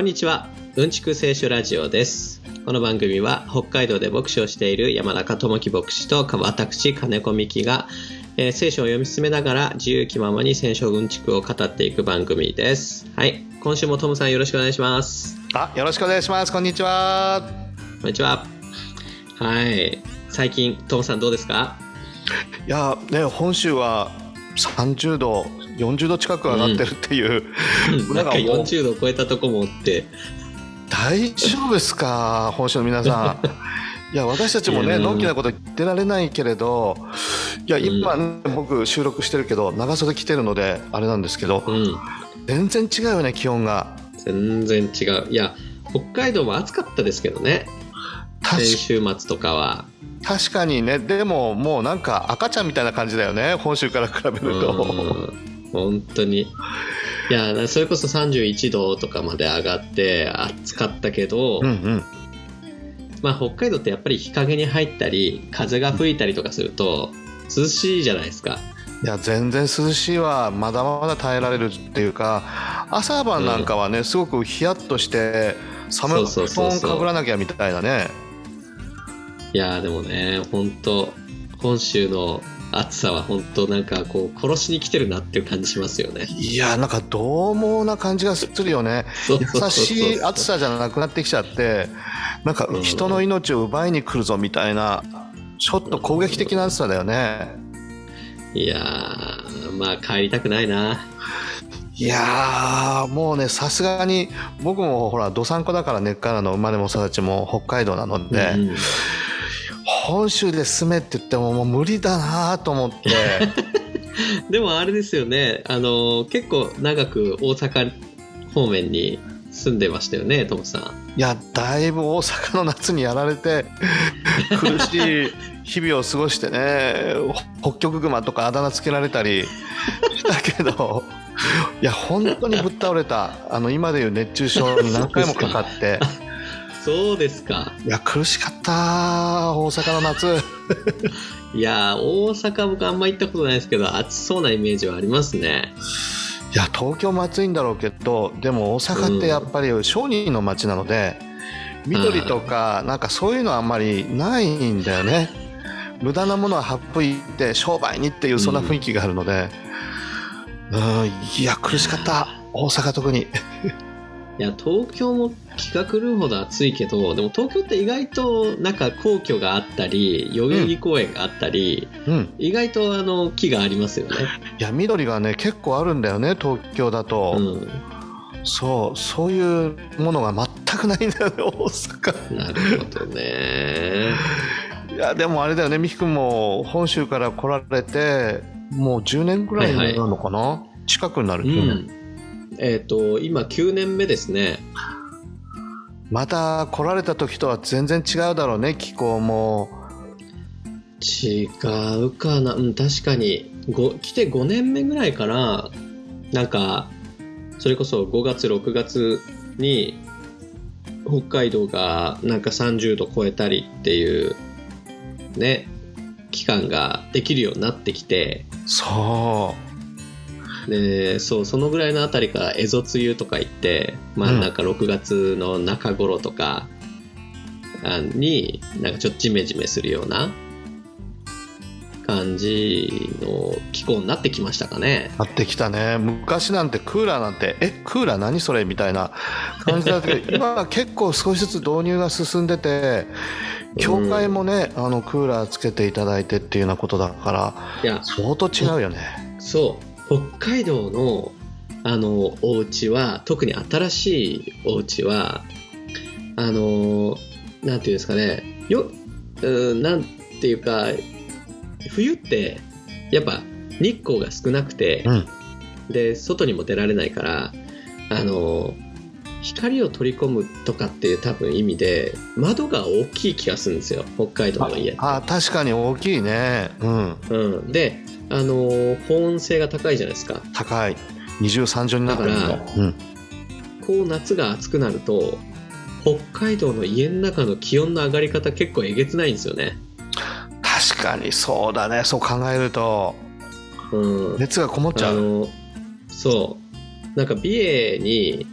こんにちは。うんちく聖書ラジオです。この番組は北海道で牧師をしている山中智樹牧師と私金子美希が、えー聖書を読み進めながら自由気ままに聖書うんちくを語っていく番組です。はい。今週もトムさんよろしくお願いします。あ、よろしくお願いします。こんにちは。こんにちは。はい。最近トムさんどうですか？いや、ね、本州は30度、40度近く上がってるっていう。なんかもう40度超えたとこもおって。大丈夫ですか、本州の皆さん。いや、私たちもね、うんのんきなこと言ってられないけれど。いや、今、ね僕収録してるけど、長袖着てるので、あれなんですけどう。ん。全然違うよね、気温が。全然違う。いや、北海道も暑かったですけどね。確先週末とかは。確かにね、でも、もうなんか赤ちゃんみたいな感じだよね、本州から比べると。うん本当に。いや、それこそ31度とかまで上がって暑かったけど、うんうん。まあ北海道ってやっぱり日陰に入ったり、風が吹いたりとかすると涼しいじゃないですか。いや全然涼しいわまだまだ耐えられるっていうか朝晩なんかはね、すごくヒヤッとして寒い布団かぶらなきゃみたいなねいや、でもね、本当本州の暑さは本当なんかこう殺しに来てるなっていう感じしますよね。いやなんか獰猛な感じがするよね優しい暑さじゃなくなってきちゃってなんかうん人の命を奪いに来るぞみたいなちょっと攻撃的な暑さだよねいやー、まあ帰りたくないな。いやーもうねさすがに僕もほらどさんこだから根っからの生まれも育ちも北海道なので、うん本州で住めって言ってももう無理だなと思って。でもあれですよね、あの結構長く大阪方面に住んでましたよね、トムさん。いやだいぶ大阪の夏にやられて 苦しい日々を過ごしてね北極熊とかあだ名つけられたり したけどいや本当にぶっ倒れたあの今でいう熱中症に何回もかかってそうですか。いや苦しかった大阪の夏。いやー、大阪僕あんま行ったことないですけど、暑そうなイメージはありますね。いや東京も暑いんだろうけどでも大阪ってやっぱり商人の街なので、緑とかなんかそういうのはあんまりないんだよね。無駄なものは省いて商売にっていうそんな雰囲気があるので。うんいや苦しかった。大阪特に。いや、東京も気が狂うほど暑いけど、でも東京って意外となんか皇居があったり、代々木公園があったり、うん意外とあの木がありますよね。いや緑がね結構あるんだよね東京だと、うん。そうそういうものが全くないんだよね大阪なるほどね。いやでもあれだよね美樹君も本州から来られてもう10年ぐらいになるのかな、近くになる、う10年ん。えっ、と、今9年目ですね。また来られた時とは全然違うだろうね気候も違うかな。うん、確かに。ご来て5年目ぐらいかな。なんか、それこそ5月、6月に、北海道がなんか30度超えたりっていう、ね、期間ができるようになってきて、そで、そう、そのぐらいのあたりから蝦夷梅雨とか言って、まあうん。なんか6月の中頃とかあに、なんかちょっとジメジメするような感じの気候になってきましたかね。う。なってきたね。昔なんてクーラーなんてえクーラー何それみたいな感じだったけど 今は結構少しずつ導入が進んでて教会もね、あのクーラーつけていただいてっていうようなことだからいや、相当違うよね。そう、北海道のあのお家は、特に新しいお家は、あの、なんていうんですかね、よ、うんなんていうか、冬って、やっぱ日光が少なくて、うんで、外にも出られないから、あの、光を取り込むとかっていう多分意味で、窓が大きい気がするんですよ、北海道の家って。あ確かに大きいねうんうん。で、あの、保温性が高いじゃないですか。高い。二重三重になってるんだ。だうん。こう夏が暑くなると北海道の家の中の気温の上がり方結構えげつないんですよね。確かにそうだね。そう考えると。うん、熱がこもっちゃう。あのそう。なんか美瑛に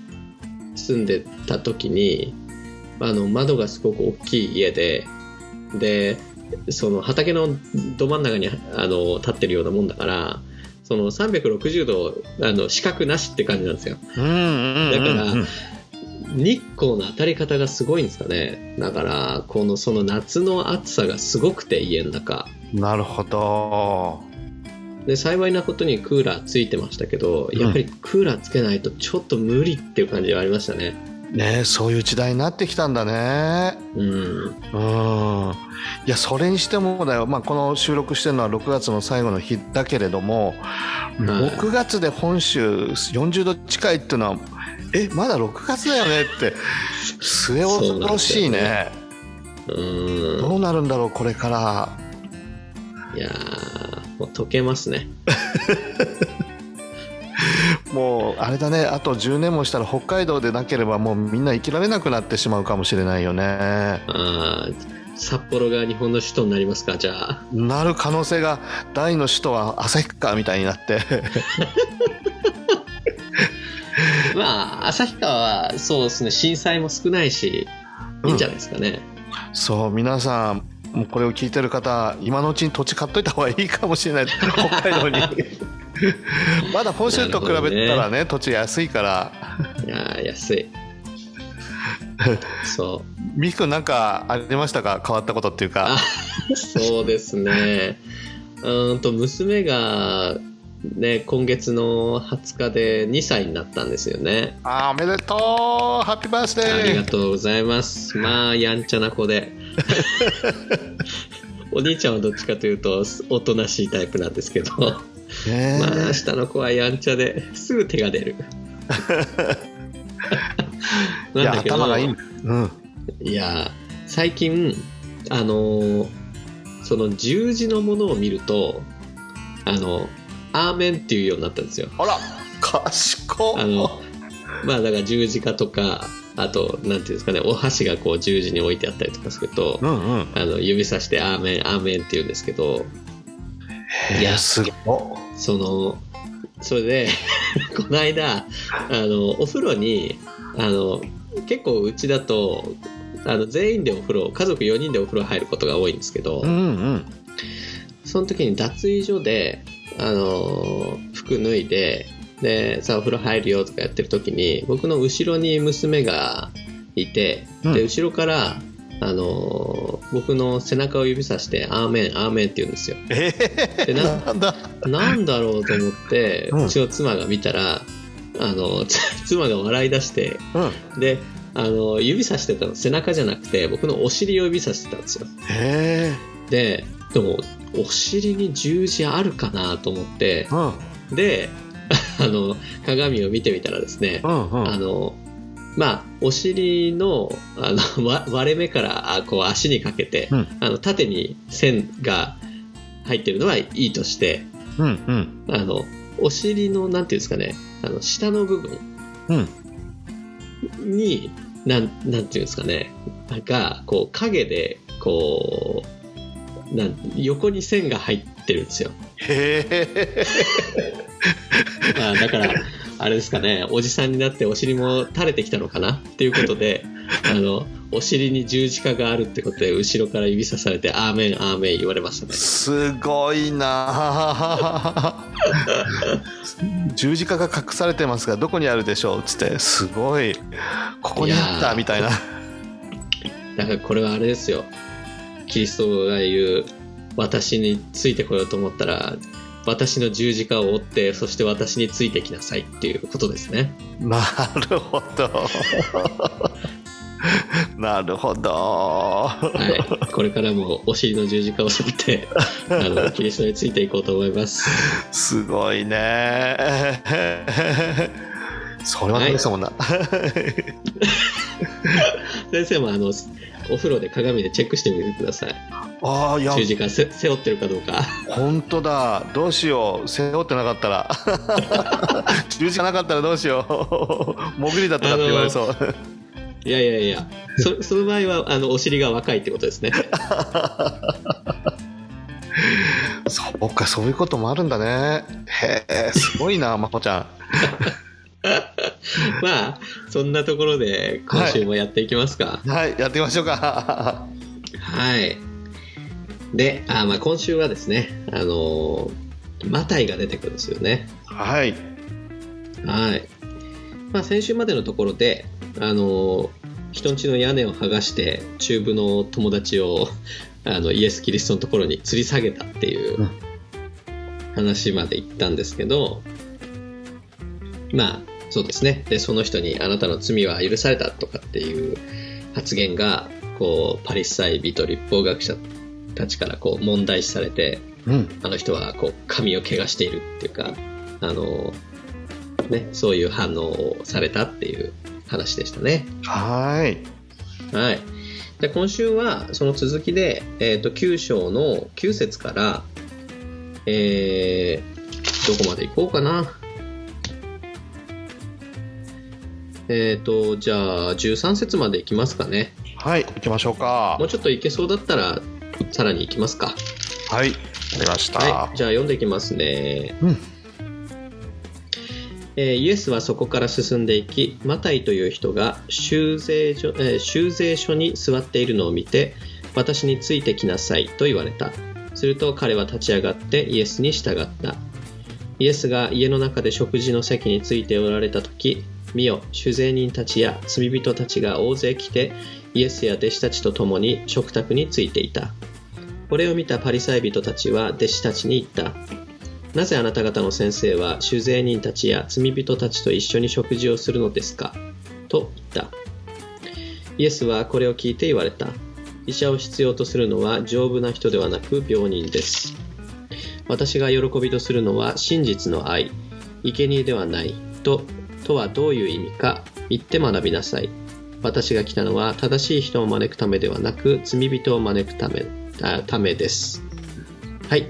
住んでた時にあの窓がすごく大きい家ででその畑のど真ん中にあの立ってるようなもんだからその360度あの視覚なしって感じなんですよ。うんうんうんだからうん日光の当たり方がすごいんですかね。だからこのその夏の暑さがすごくて家の中。なるほど。で幸いなことにクーラーついてましたけどやっぱりクーラーつけないとちょっと無理っていう感じはありましたねねそういう時代になってきたんだね。うん。うんいやそれにしてもだよ、まあ、この収録してるのは6月の最後の日だけれども、6月で本州40度近いっていうのはえまだ6月だよねって末恐ろしいね。うんどうなるんだろうこれから。いやーもう溶けますね もうあれだねあと10年もしたら北海道でなければもうみんな生きられなくなってしまうかもしれないよね。あー札幌が日本の首都になりますかじゃあ。なる可能性が大の首都は旭川みたいになって。まあ旭川はそうですね震災も少ないしいいんじゃないですかね、そう皆さんもうこれを聞いてる方今のうちに土地買っといた方がいいかもしれない。北海道に まだ本州と比べたらね土地安いから。いやー安い。そう。みくんなんかありましたか？変わったことっていうか。あそうですね。うーんと娘がね今月の20日で2歳になったんですよね。あーおめでとう！ハッピーバースデありがーとうございます。まあやんちゃな子で。お兄ちゃんはどっちかというとおとなしいタイプなんですけどねまあ下の子はやんちゃですぐ手が出る。い やなんだけど。頭がいい。うん。いや最近あのーその十字のものを見るとあのアーメンっていうようになったんですよ。あら賢あのまあだから十字架とかあとなんていうんですかねお箸がこう十字に置いてあったりとかするとうんうん。あの指さして「アーメンアーメン」って言うんですけどいやすごいそのそれで この間あのお風呂にあの結構うちだとあの全員でお風呂家族4人でお風呂入ることが多いんですけど、うんうん。その時に脱衣所であの服脱いででさあお風呂入るよとかやってる時に僕の後ろに娘がいて、うん。で後ろからあの僕の背中を指さして「アーメンアーメン」って言うんですよ。えでなー、なんだ？なんだろうと思って、ううん。ちの妻が見たらあのつ 妻が笑い出してうん。であの指さしてたの背中じゃなくて僕のお尻を指さしてたんですよ。へえででもお尻に十字あるかなと思ってうん。であの鏡を見てみたらですねうんうん。あのまあお尻のあの わ割れ目からあこう足にかけて、うん。あの縦に線が入ってるのはいいとしてうんうん。あのお尻のなんていうんですかねあの下の部分うん。になんなんていうんですかねがこう影でこうなん横に線が入ってるんですよ、へえ まあ、だからあれですかねおじさんになってお尻も垂れてきたのかな？っていうことで あのお尻に十字架があるってことで後ろから指さされて「アーメンアーメン」言われましたね。すごいな。十字架が隠されてますがどこにあるでしょう？っつってすごい。ここにあったみたいな。だからこれはあれですよ。キリストが言う私についてこようと思ったら私の十字架を追ってそして私についてきなさいっていうことですね。なるほど。なるほど。はい。これからもお尻の十字架を背負って あのキリストについていこうと思います。すごいね。それはですもんな、先生もあのお風呂で鏡でチェックしてみてください。ああいや。十字架せ背負ってるかどうか。本当だ。どうしよう。背負ってなかったら。十字架なかったらどうしよう。潜りだったかって言われそう、いやいやいや。そその場合はあのお尻が若いってことですね。そうかそういうこともあるんだね。へえすごいなまこちゃん まあそんなところで今週もやっていきますか。はい。やってみましょうか。はい。であまあ今週はですねあのマタイが出てくるんですよね。はい。はい。まあ先週までのところであの人んちの屋根を剥がして中部の友達をあのイエス・キリストのところに吊り下げたっていううん。話まで行ったんですけど、まあそうですねでその人にあなたの罪は許されたとかっていう発言がこうパリサイ人立法学者たちからこう問題視されてうんあの人はこう髪を怪我しているっていうかあの、ね、そういう反応をされたっていう話でしたね。はいはい。で今週はその続きで、えー、と9章の9節から、えー、どこまで行こうかな。えっ、と、じゃあ13節まで行きますかね。はい行きましょうかもうちょっと行けそうだったら、さらに行きますか。はいありました、はい、じゃあ読んでいきますね。うんえーイエスはそこから進んでいき、マタイという人が修税所,、えー修税所に座っているのを見て、私についてきなさいと言われた。すると彼は立ち上がってイエスに従った。イエスが家の中で食事の席についておられた時、見よ、酒税人たちや罪人たちが大勢来て、イエスや弟子たちと共に食卓についていた。これを見たパリサイ人たちは弟子たちに言った。なぜあなた方の先生は酒税人たちや罪人たちと一緒に食事をするのですか？と言った。イエスはこれを聞いて言われた。医者を必要とするのは丈夫な人ではなく病人です。私が喜びとするのは真実の愛、生贄ではないと、とはどういう意味か言って学びなさい。私が来たのは正しい人を招くためではなく罪人を招くためあためです。はい。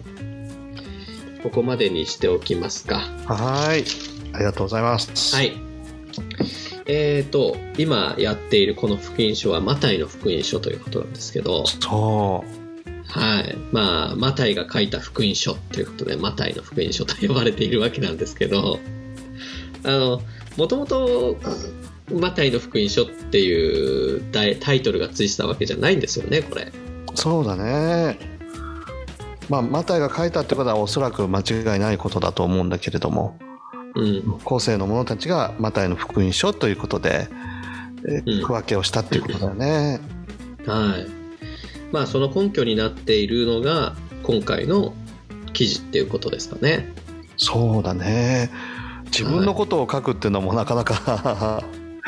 ここまでにしておきますか。はいありがとうございますはい。えーと、今やっているこの福音書はマタイの福音書ということなんですけど、そはい。まあ、マタイが書いた福音書ということで、マタイの福音書と呼ばれているわけなんですけど、あの、もともと、マタイの福音書っていうタイトルがついてたわけじゃないんですよね、これ。うそうだねまあマタイが書いたってことはおそらく間違いないことだと思うんだけれどもうん。後世の者たちがマタイの福音書ということで、えうん区分けをしたっていうことだよね。はい。まあ、その根拠になっているのが、今回の記事っていうことですかね。そうだね自分のことを書くっていうのもなかなか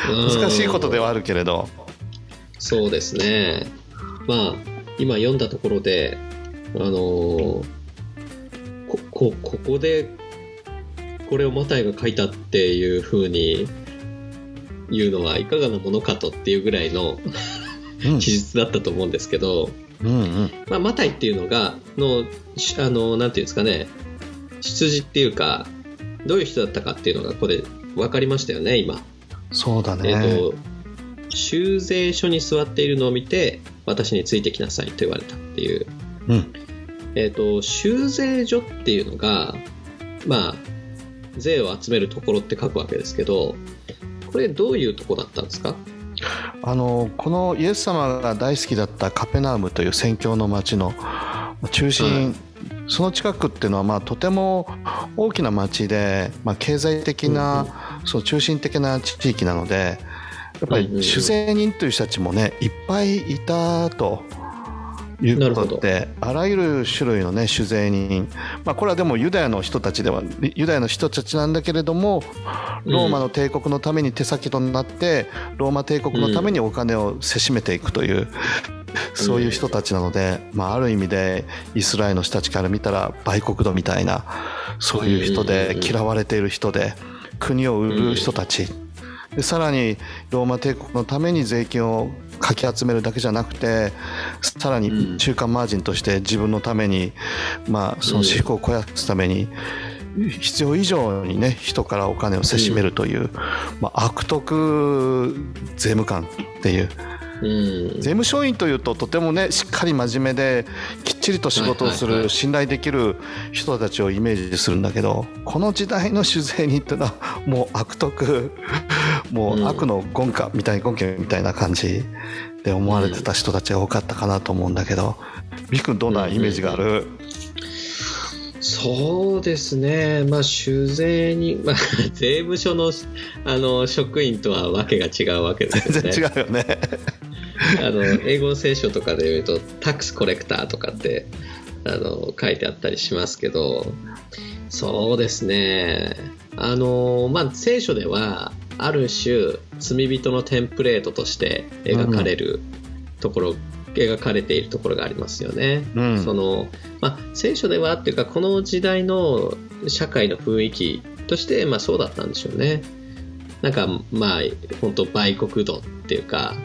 難しいことではあるけれど。そうですね。まあ、今読んだところで、あのーこ、こ、ここで、これをマタイが書いたっていうふうに言うのはいかがなものかとっていうぐらいのうん。記述だったと思うんですけど、うんうん。まあ、マタイっていうのが、の、しあの、なんていうんですかね、出自っていうか、どういう人だったかっていうのがここで分かりましたよね、今。そうだえっ、ねと、修税所に座っているのを見て、私についてきなさいと言われたっていう。うんえっ、と、修税所っていうのが、まあ、税を集めるところって書くわけですけど、これどういうとこだったんですか？あのこのイエス様が大好きだったカペナウムという宣教の町の中心、その近くっていうのはまあとても大きな町で、まあ、経済的な、そう中心的な地域なのでやっぱうんうんうん。り酒税人という人たちもねいっぱいいたと。いうことであらゆる種類のね酒税人、まあ、これはでもユダヤの人たちではユダヤの人たちなんだけれどもローマの帝国のために手先となってローマ帝国のためにお金をせしめていくという、そういう人たちなので、まあ、ある意味でイスラエルの人たちから見たら売国度みたいなそういう人で嫌われている人で国を売る人たち。でさらにローマ帝国のために税金をかき集めるだけじゃなくてさらに中間マージンとして自分のために、まあ、その私腹を肥やすために必要以上にね人からお金をせしめるという、まあ、悪徳税務官っていううん。税務署員というととてもねしっかり真面目できっちりと仕事をする信頼できる人たちをイメージするんだけどこの時代の酒税人ってのはもう悪徳もう悪の権化みたいな権家みたいな感じで思われてた人たちが多かったかなと思うんだけど、美君どんなイメージがある、そうですね、まあ、酒税に、まあ、税務署のあの職員とはわけが違うわけですよね。全然違うよね。あの英語の聖書とかで言うとタックスコレクターとかってあの書いてあったりしますけどそうですねあのまあ聖書ではある種罪人のテンプレートとして描かれるところ、描かれているところがありますよね。うんそのまあ、聖書ではっていうかこの時代の社会の雰囲気として、まあ、そうだったんでしょうね。なんかまあ本当売国度っていうか、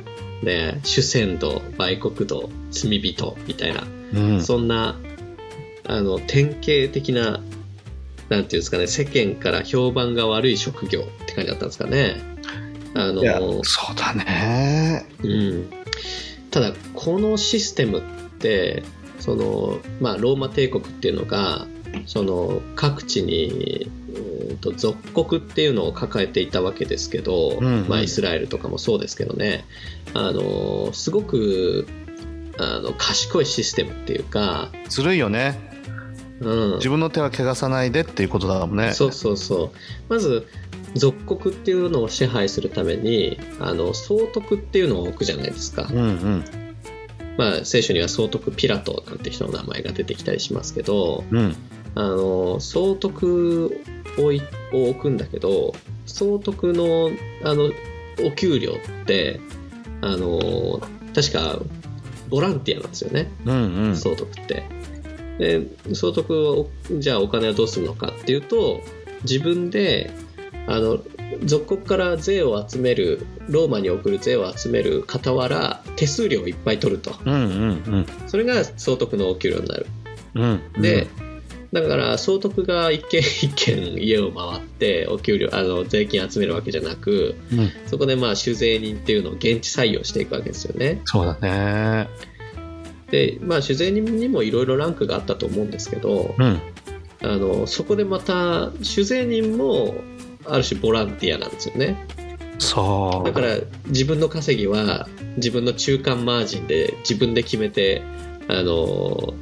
ね、主戦度売国度罪人みたいな、うんそんなあの典型的ななんていうんですかね世間から評判が悪い職業って感じだったんですかね。あのいやそうだね。うん、ただこのシステムってその、まあ、ローマ帝国っていうのがその各地にうーんと属国っていうのを抱えていたわけですけど、うんうんまあ、イスラエルとかもそうですけどねあのすごくあの賢いシステムっていうか、ずるいよね。うん、自分の手は汚さないでっていうことだもんね。そうそうそうまず属国っていうのを支配するためにあの総督っていうのを置くじゃないですか。うんうんまあ、聖書には総督ピラトなんて人の名前が出てきたりしますけどうんあの総督をいを置くんだけど総督のあのお給料ってあの確かボランティアなんですよね。うんうん。総督って。で総督をじゃあお金はどうするのかっていうと自分であの属国から税を集めるローマに送る税を集める傍ら手数料をいっぱい取ると。うんうんそれが総督のお給料になる。うんうん。で、だから総督が一軒 一軒家を回ってお給料あの税金集めるわけじゃなくうん。そこでまあ酒税人っていうのを現地採用していくわけですよね。そうだね。でまあ酒税人にもいろいろランクがあったと思うんですけどうん。あのそこでまた酒税人もある種ボランティアなんですよね。そう。だから自分の稼ぎは自分の中間マージンで自分で決めてあの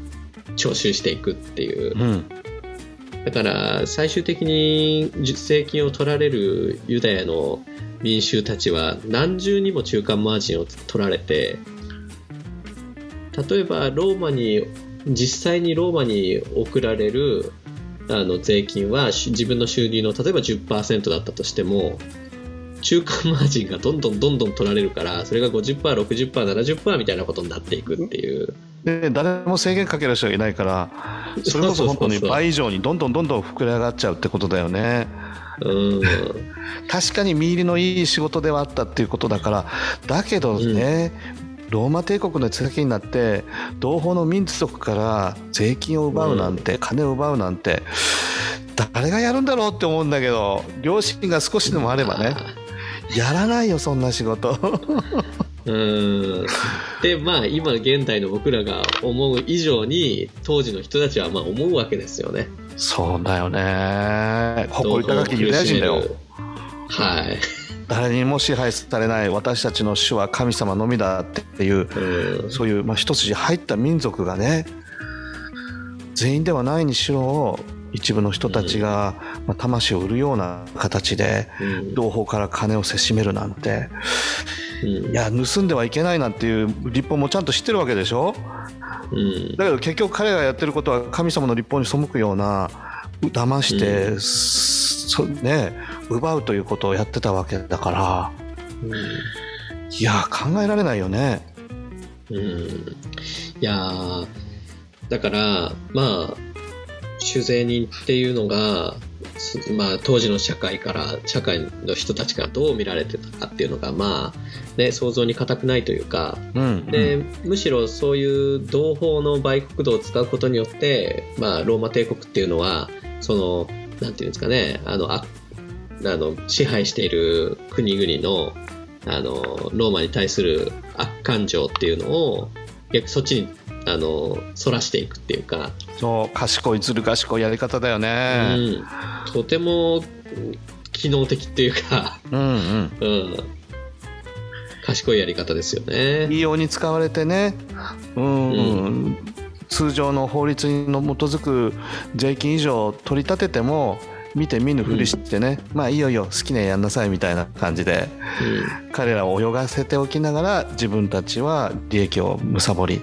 徴収していくっていう。うん。だから最終的に税金を取られるユダヤの民衆たちは何重にも中間マージンを取られて例えばローマに実際にローマに送られるあの税金はし自分の収入の例えば10%だったとしても中間マージンがどんどんどんどん取られるからそれが 50%60%70% みたいなことになっていくっていうで誰も制限かける人がいないからそれこそ本当に倍以上にどんどんどんどん膨れ上がっちゃうってことだよね。うん。確かに見入りのいい仕事ではあったっていうことだからだけどね、ローマ帝国の手先になって同胞の民族から税金を奪うなんて、金を奪うなんて誰がやるんだろうって思うんだけど良心が少しでもあればね やらないよそんな仕事うん。で まあ今現代の僕らが思う以上に当時の人たちはまあ思うわけですよね。そうだよね。誇り高きユダヤ人だよ。はい。誰にも支配されない私たちの主は神様のみだっていううん。そういう、まあ、一筋入った民族がね全員ではないにしろ一部の人たちが、まあ、魂を売るような形でうん。同胞から金をせしめるなんて。うん。いや盗んではいけないなんていう立法もちゃんと知ってるわけでしょ？うん。だけど結局彼がやってることは神様の立法に背くような騙して、うそね、奪うということをやってたわけだから。いや考えられないよね。うん。いやーだからまあ酒税人っていうのが、すまあ、当時の社会から社会の人たちからどう見られてたかっていうのがまあ、ね、想像に難くないというか。うん。でむしろそういう同胞の売国道を使うことによって、まあ、ローマ帝国っていうのはそのなんていうんですかねあのああの支配している国々のあのローマに対する悪感情っていうのを逆にそっちにあのそらしていくっていうか、そう賢いずる賢いやり方だようね。ん、とても機能的っていうか、うんうん。うん、賢いやり方ですよね。いいように使われてね、うんう通常の法律に基づく税金以上取り立てても見て見ぬふりしてね、まあいいよいいよ好きなやんなさいみたいな感じで彼らを泳がせておきながら自分たちは利益を貪り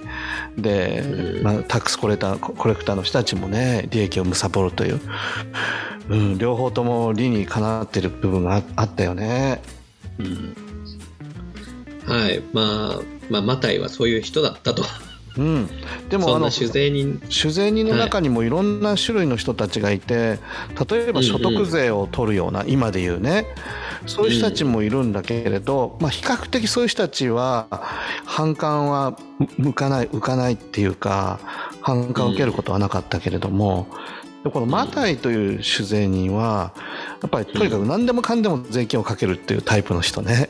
で、うん。まあ、タックスコレターコレクターの人たちもね利益を貪るという、うん、両方とも理にかなってる部分がああったよね。うんうん。はい、まあ、まあ、マタイはそういう人だったと。うん、でもあの酒税人。酒税人の中にもいろんな種類の人たちがいて、例えば所得税を取るような、今で言うね。そういう人たちもいるんだけれど、まあ、比較的そういう人たちは反感は向かない浮かないっていうか反感を受けることはなかったけれども、でこのマタイという酒税人はやっぱりとにかく何でもかんでも税金をかけるっていうタイプの人ね。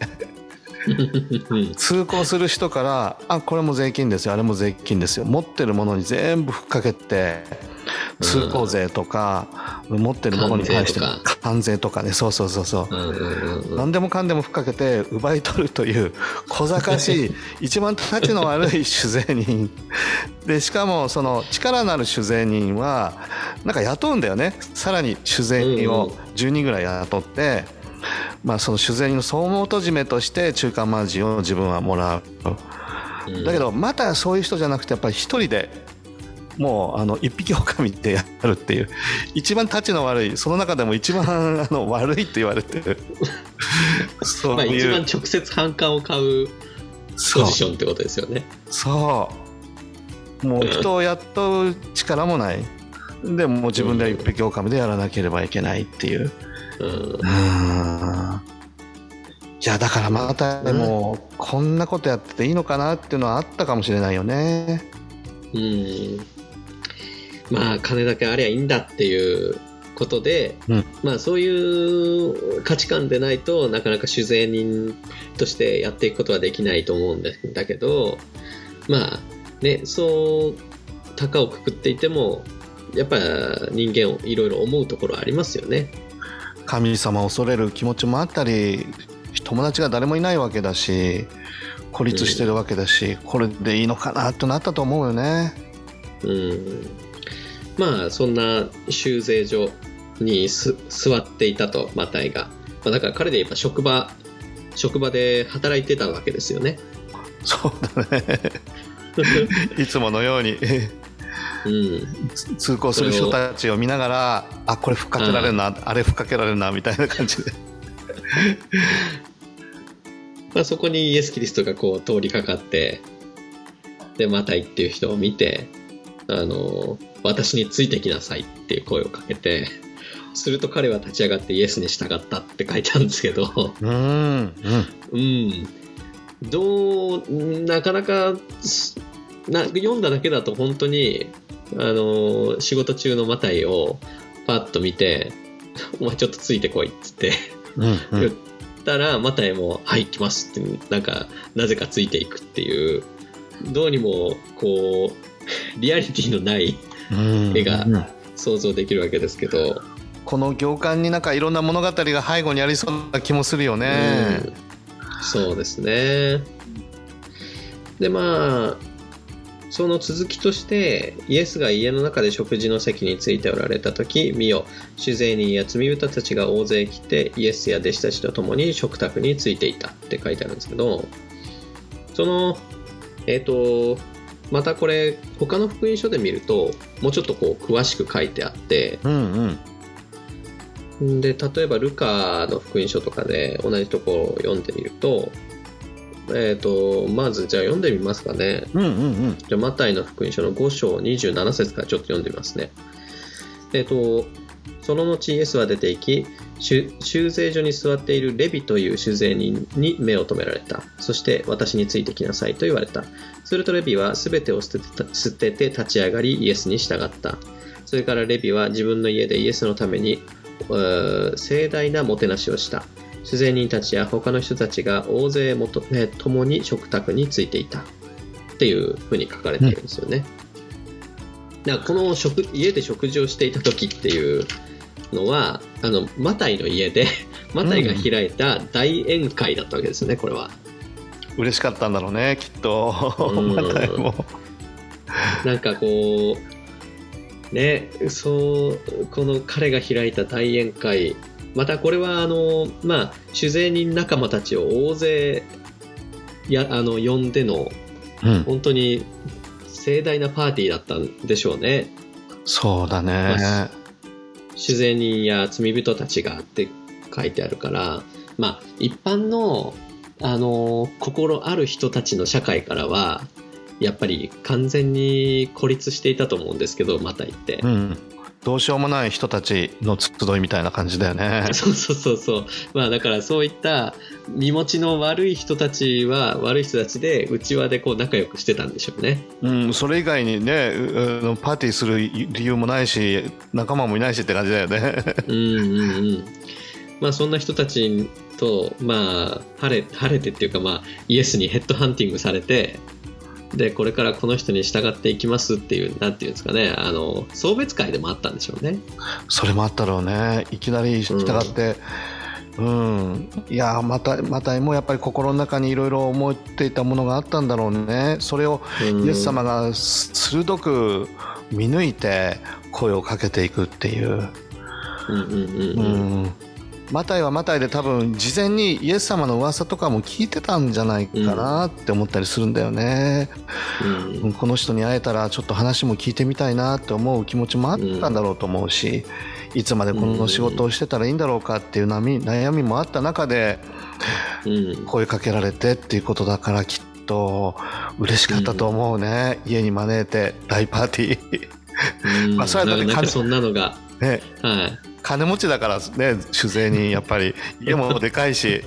う ん通行する人から「あこれも税金ですよあれも税金ですよ」持ってるものに全部ふっかけて通行税とか、持ってるものに対して関関税とかねそうそうそうそう、うんうんうん何でもかんでもふっかけて奪い取るという小賢しい 一番たちの悪い酒税人。でしかもその力のある酒税人はなんか雇うんだよね。さらに酒税人を10人ぐらい雇って、まあ、その酒税人の総元締めとして中間マージンを自分はもらう。うん。だけどまたそういう人じゃなくてやっぱり一人でもうあの一匹狼ってやるっていう一番たちの悪いその中でも一番 あの悪いって言われてる。そうまあ、いう、一番直接反感を買うポジションってことですよね。そう。もう人を雇う力もない。でももう自分で一匹狼でやらなければいけないっていううん。うんいやだからまたでもこんなことやってていいのかなっていうのはあったかもしれないよね。うん。まあ金だけありゃいいんだっていうことで、うん。まあそういう価値観でないとなかなか酒税人としてやっていくことはできないと思うんだだけどまあねそう高をくくっていてもやっぱ人間をいろいろ思うところありますよね。神様を恐れる気持ちもあったり友達が誰もいないわけだし孤立してるわけだし、これでいいのかなってなったと思うよね。うんまあそんな修税所にす座っていたとマタイが、まあ、だから彼で言えば職場職場で働いてたわけですよね。そうだね いつものようにうん、つ通行する人たちを見ながらあこれふっかけられるな、あれふっかけられるなみたいな感じで。まあ、そこにイエス・キリストがこう通りかかってでマタイっていう人を見てあの私についてきなさいっていう声をかけてすると彼は立ち上がってイエスに従ったって書いてあるんですけど。うんうん。うん。どうなかなかすな読んだだけだと本当にあの仕事中のマタイをパッと見て「お前ちょっとついてこい」っつってうんうん。言ったらマタイも「はい来ます」ってなんかなぜかついていくっていうどうにもこう リアリティのないうん。絵がうん想像できるわけですけど、この行間になんかいろんな物語が背後にありそうな気もするよね。うん。そうですね。でまあその続きとしてイエスが家の中で食事の席についておられた時見よ酒税人や罪人たちが大勢来てイエスや弟子たちと共に食卓についていたって書いてあるんですけどそのえっ、とまたこれ他の福音書で見るともうちょっとこう詳しく書いてあってうんうん。で例えばルカの福音書とかで同じところを読んでみると,、えー、とまずじゃあ読んでみますかね。うんうんうん。じゃあマタイの福音書の5章27節からちょっと読んでみますね。えっ、とその後イエスは出て行き修修税所に座っているレビという酒税人に目を留められた。そして私についてきなさいと言われた。するとレビは全てを捨てて捨てて立ち上がりイエスに従った。それからレビは自分の家でイエスのためにえー盛大なもてなしをした主税人たちや他の人たちが大勢もと、ね、共に食卓についていた。っていうふうに書かれているんですよね、だからこの食家で食事をしていた時っていうのはあのマタイの家で マタイが開いた大宴会だったわけですねこれは。嬉しかったんだろうねきっと。うん。マタイも。なんかこうねそうこの彼が開いた大宴会またこれはあのまあ酒税人仲間たちを大勢やあの呼んでのうん。本当に盛大なパーティーだったんでしょうね。そうだね。酒税人や罪人たちがって書いてあるからまあ一般のあの心ある人たちの社会からはやっぱり完全に孤立していたと思うんですけどまた言って。う。んどうしようもない人たちの集いみたいな感じだよね そうそうそうそう。まあだからそういった身持ちの悪い人たちは悪い人たちで内輪でこう仲良くしてたんでしょうね。うん、それ以外にねパーティーする理由もないし仲間もいないしって感じだよねうんうんうん。まあそんな人たちとまあ晴れ晴れてっていうかまあイエスにヘッドハンティングされてでこれからこの人に従っていきますっていうなんていうんですかね。あの送別会でもあったんでしょうね。それもあったろうね。いきなり従って。うん、いやまたまたもやっぱり心の中にいろいろ思っていたものがあったんだろうね。それをうん。イエス様が鋭く見抜いて声をかけていくっていう、うんうんうんううんん、マタイはマタイで多分事前にイエス様の噂とかも聞いてたんじゃないかなって思ったりするんだよね、うん。うんこの人に会えたらちょっと話も聞いてみたいなって思う気持ちもあったんだろうと思うし、いつまでこの仕事をしてたらいいんだろうかっていう悩み悩みもあった中でうん。声かけられてっていうことだからきっと嬉しかったと思うね、家に招いて大パーティー。うん。まあそれはだってそんなのがね。はい。金持ちだからね酒税にやっぱり。家もでかいし。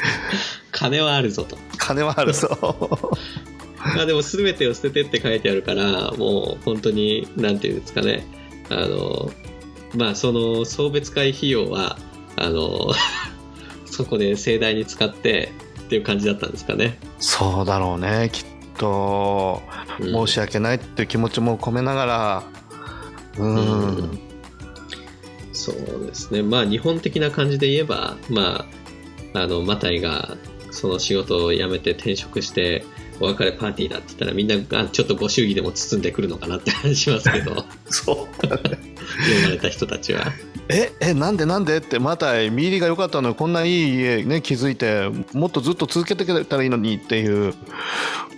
金はあるぞと。金はあるぞ。まあでも全てを捨ててって書いてあるからもう本当になんていうんですかね。あのまあその送別会費用はあの そこで盛大に使ってっていう感じだったんですかね。そうだろうねきっと。うん。申し訳ないっていう気持ちも込めながら。うん、うんそうですね。まあ日本的な感じで言えばまああのマタイがその仕事を辞めて転職してお別れパーティーだって言ったらみんなあちょっとご祝儀でも包んでくるのかなって感じしますけど。そうだね。呼ばれた人たちは。ええなんでなんでってまた見入りが良かったのにこんないい家ね気づいてもっとずっと続けてくれたらいいのにっていう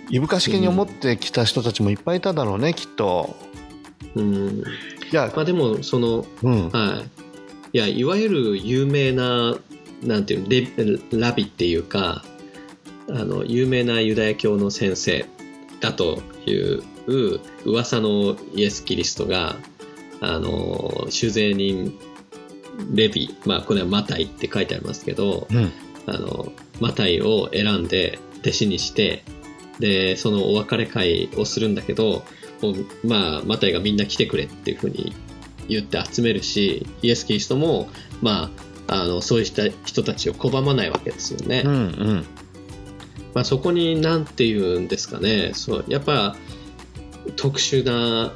いぶかしげに思ってきた人たちもいっぱいいただろうねきっと。うんいやまあでもそのうん。はい。いやいわゆる有名ななんていうレラビっていうかあの有名なユダヤ教の先生だという噂のイエス・キリストがあの酒税人レビまあこれはマタイって書いてありますけどうん。あのマタイを選んで弟子にしてでそのお別れ会をするんだけどまあマタイがみんな来てくれっていうふうに言って集めるしイエス・キリストもまああのそういう人人たちを拒まないわけですよね。うんうん。まあ、そこに何て言うんですかね。そうやっぱ特殊な、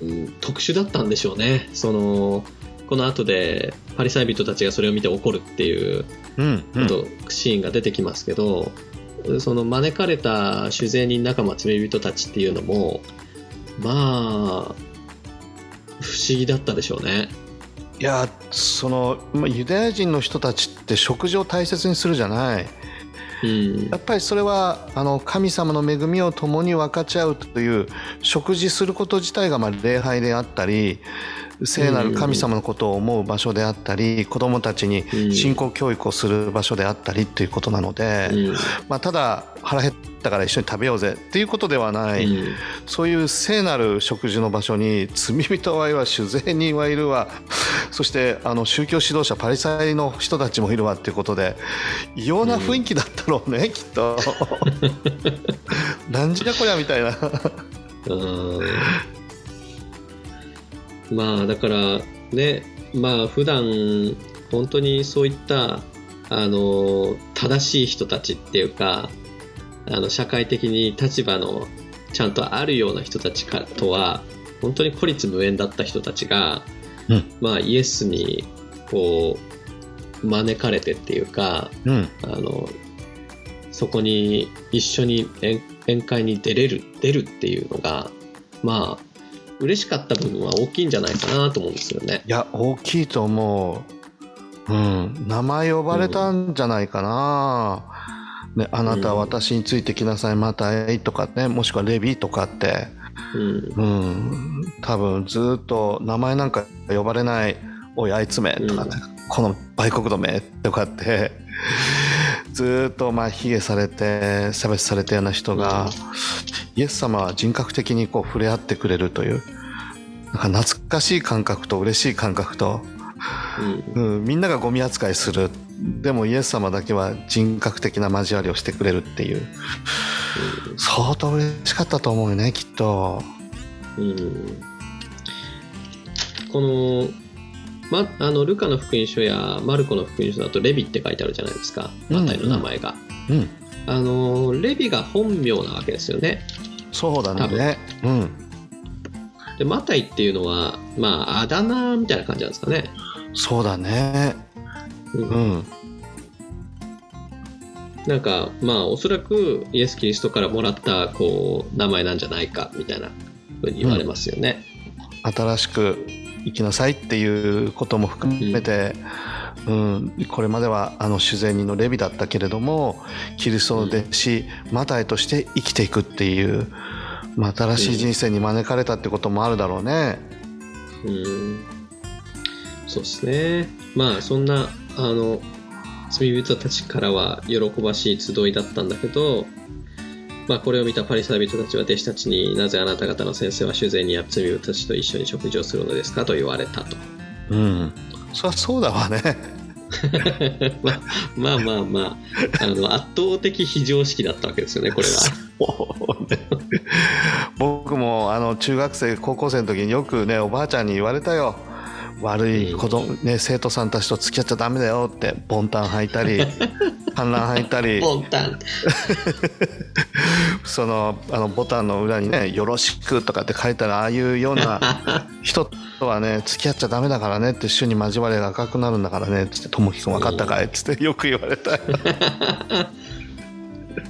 うん特殊だったんでしょうね。そのこの後でパリサイ人たちがそれを見て怒るっていううんうん。とシーンが出てきますけど、その招かれた酒税人仲間罪人たちっていうのもまあ不思議だったでしょうね。いやそのまあユダヤ人の人たちって食事を大切にするじゃないうんやっぱりそれはあの神様の恵みを共に分かち合うという食事すること自体がまあ礼拝であったり聖なる神様のことを思う場所であったり子どもたちにうん。信仰教育をする場所であったりっていうことなので、うん。まあ、ただ腹減ったから一緒に食べようぜっていうことではない、うん。そういう聖なる食事の場所に罪人はいるわ酒税人はいるわ。そしてあの宗教指導者パリサイの人たちもいるわっていうことで異様な雰囲気だったろうね、きっと。なんじゃこりゃみたいな。うんまあだからねまあ普段本当にそういったあの正しい人たちっていうかあの社会的に立場のちゃんとあるような人たちからとは本当に孤立無縁だった人たちが、うん。まあイエスにこ招かれてっていうかうん。あのそこに一緒に宴宴会に出れる出るっていうのがまあ嬉しかった部分は大きいんじゃないかなと思うんですよね。いや大きいと思う。うん。名前呼ばれたんじゃないかな、ね、あなたは私についてきなさいまたいとかねもしくはレビーとかって。うん。うん。多分ずっと名前なんか呼ばれない「おいあいつめ」とかね、この売国どめとかってずっとまあ卑下されて差別されたような人が、イエス様は人格的にこう触れ合ってくれるというなんか懐かしい感覚と嬉しい感覚と、うん。うん、みんながゴミ扱いする。でもイエス様だけは人格的な交わりをしてくれるっていう。相当嬉しかったと思うよねきっと。うん。この,、ま、あのルカの福音書やマルコの福音書だとレビって書いてあるじゃないですか。うん。マタイの名前が、うん。あのレビが本名なわけですよね。そうだ多分。ね。うん。でマタイっていうのはまああだ名みたいな感じなんですかね、そうだね。うん。うん。なんかまあおそらくイエス・キリストからもらったこう名前なんじゃないかみたいなふうに言われますよね、新しく生きなさいっていうことも含めて、うんこれまではあの修善人のレビだったけれどもキリストの弟子、マタイとして生きていくっていう、まあ、新しい人生に招かれたってこともあるだろうね。うんそうですねまあそんなあの罪人たちからは喜ばしい集いだったんだけど、まあ、これを見たパリサイ人たちは弟子たちになぜあなた方の先生は主税にや罪人たちと一緒に食事をするのですかと言われたとうん、そりゃそうだわね。まあまあまあまああの圧倒的非常識だったわけですよねこれは。僕もあの中学生高校生の時によくねおばあちゃんに言われたよ悪い子供、ね、生徒さんたちと付き合っちゃダメだよってボンタン履いたり 観覧履いたりボンタン そのあのボタンの裏にね「よろしく」とかって書いたらああいうような 人とはね付き合っちゃダメだからねって主に交わりが赤くなるんだからねっつって「ともきくん分かったかい?」っつってよく言われたよ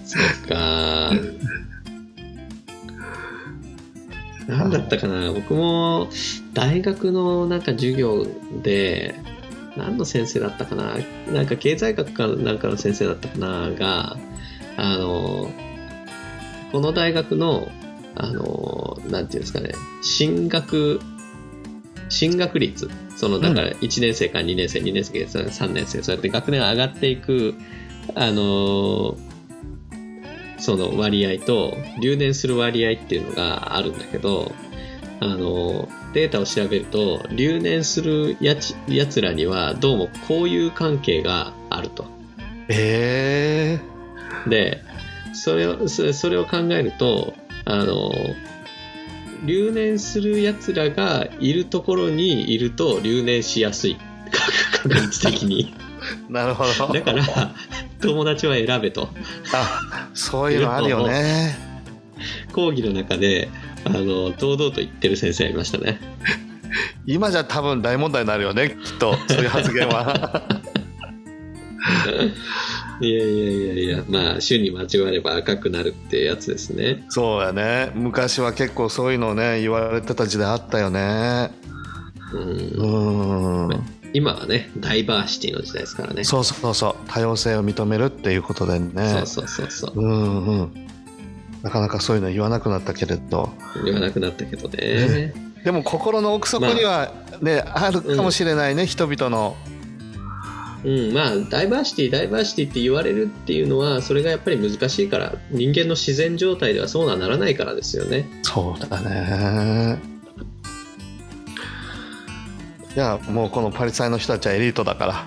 そうか。なんだったかな？僕も大学のなんか授業で何の先生だったかな？なんか経済学かなんかの先生だったかな？があのこの大学のあのなんていうんですかね？進学進学率。そのだから1年生から2年生、2年生から3年生そうやって学年が上がっていくあのその割合と留年する割合っていうのがあるんだけどあのデータを調べると留年するやつやつらにはどうも交友関係があると。えでそれをそそれを考えるとあの留年するやつらがいるところにいると留年しやすい。確率的に。ー、なるほど。だから友達は選べと。あそういうのあるよね。講義の中であの堂々と言ってる先生いましたね。今じゃ多分大問題になるよねきっとそういう発言は。いやいやいやいやまあ週に交われば赤くなるってやつですね。そうやね。昔は結構そういうのね言われてた時代あったよね。うん。うん今はねダイバーシティの時代ですからね。そうそうそう。多様性を認めるっていうことでね。そうそうそうそう。うんうん。なかなかそういうの言わなくなったけれど。言わなくなったけどね。でも心の奥底にはね、あ、るかもしれないね、人々の。うんまあダイバーシティダイバーシティって言われるっていうのはそれがやっぱり難しいから人間の自然状態ではそうはならないからですよね。そうだねいやもうこのパリサイの人たちはエリートだから。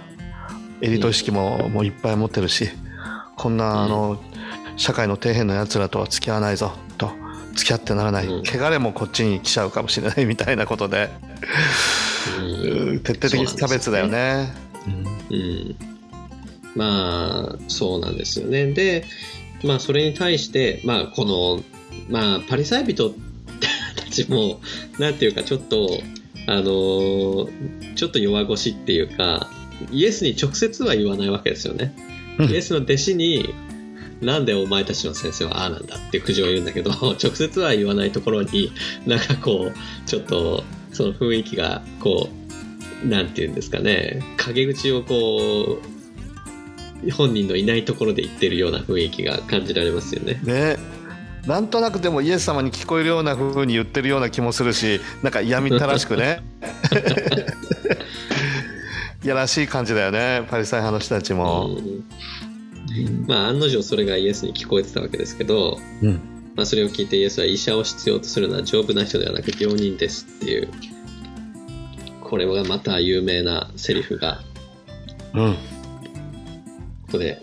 エリート意識ももういっぱい持ってるし。こんなあの社会の底辺のやつらとは付き合わないぞ。と付き合ってならない、うん。汚れもこっちに来ちゃうかもしれない。みたいなことで、うん。徹底的に差別だよね。うん、まあそうなんですよね。でまあそれに対してまあこのまあパリサイ人たちもなんていうかちょっとあのちょっと弱腰っていうかイエスに直接は言わないわけですよね。イエスの弟子に、なんでお前たちの先生はああなんだって苦情を言うんだけど、直接は言わないところに、なんかこう、ちょっと、その雰囲気が、こう、なんていうんですかね、陰口をこう、本人のいないところで言ってるような雰囲気が感じられますよね。ねなんとなくでもイエス様に聞こえるような風に言ってるような気もするしなんか嫌みったらしくね。いやらしい感じだよねパリサイ派の人たちも、まあ案の定それがイエスに聞こえてたわけですけど、うん。まあ、それを聞いてイエスは医者を必要とするのは丈夫な人ではなく病人ですっていうこれはまた有名なセリフがうん、ここで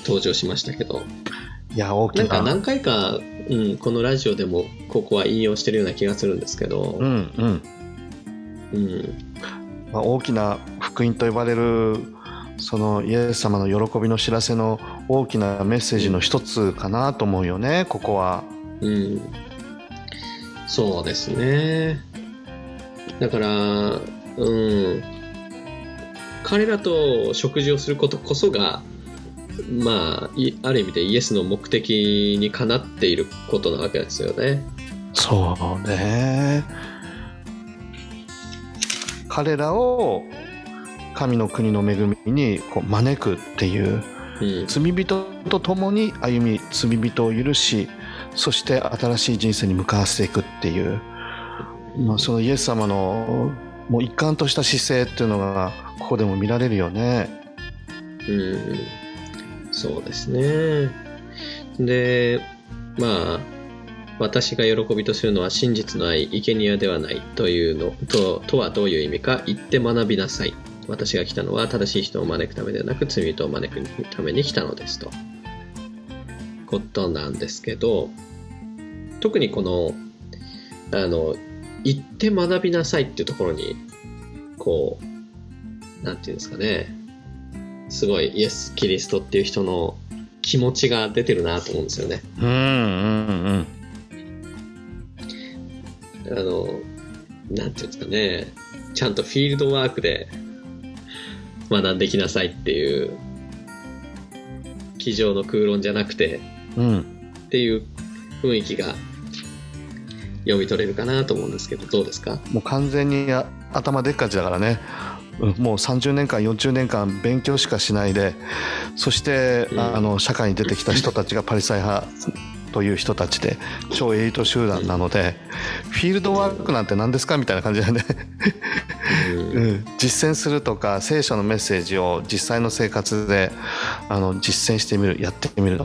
登場しましたけど。いや大きな。んなか何回か、うん、このラジオでもここは引用してるような気がするんですけど。う、んうん。うん。まあ、大きな福音と呼ばれるそのイエス様の喜びの知らせの大きなメッセージの一つかなと思うよねここは。うん、そうですね。だからうん。彼らと食事をすることこそがまあいある意味でイエスの目的にかなっていることなわけですよね。そうね。彼らを神の国の恵みにこう招くっていううん。罪人と共に歩み罪人を許しそして新しい人生に向かわせていくっていう、まあ、そのイエス様のもう一貫とした姿勢っていうのがここでも見られるよね。うんそうですね。で、まあ、私が喜びとするのは真実の愛、生贄ではないというのととはどういう意味か、言って学びなさい。私が来たのは正しい人を招くためではなく罪人を招くために来たのですと。ことなんですけど、特にこの、あの、言って学びなさいっていうところに、こう、なんていうんですかね、すごいイエス・キリストっていう人の気持ちが出てるなと思うんですよね。うんうんあの、なんていうんですかね、ちゃんとフィールドワークで学んできなさいっていう、机上の空論じゃなくてうん。うんっていう雰囲気が読み取れるかなと思うんですけど、どうですか？もう完全にあ頭でっかちだからね。うんもう30年間40年間勉強しかしないでそして、うん。あの社会に出てきた人たちがパリサイ派という人たちで超エリート集団なのでフィールドワークなんて何ですかみたいな感じで。ん。うん、実践するとか聖書のメッセージを実際の生活であの実践してみるやってみる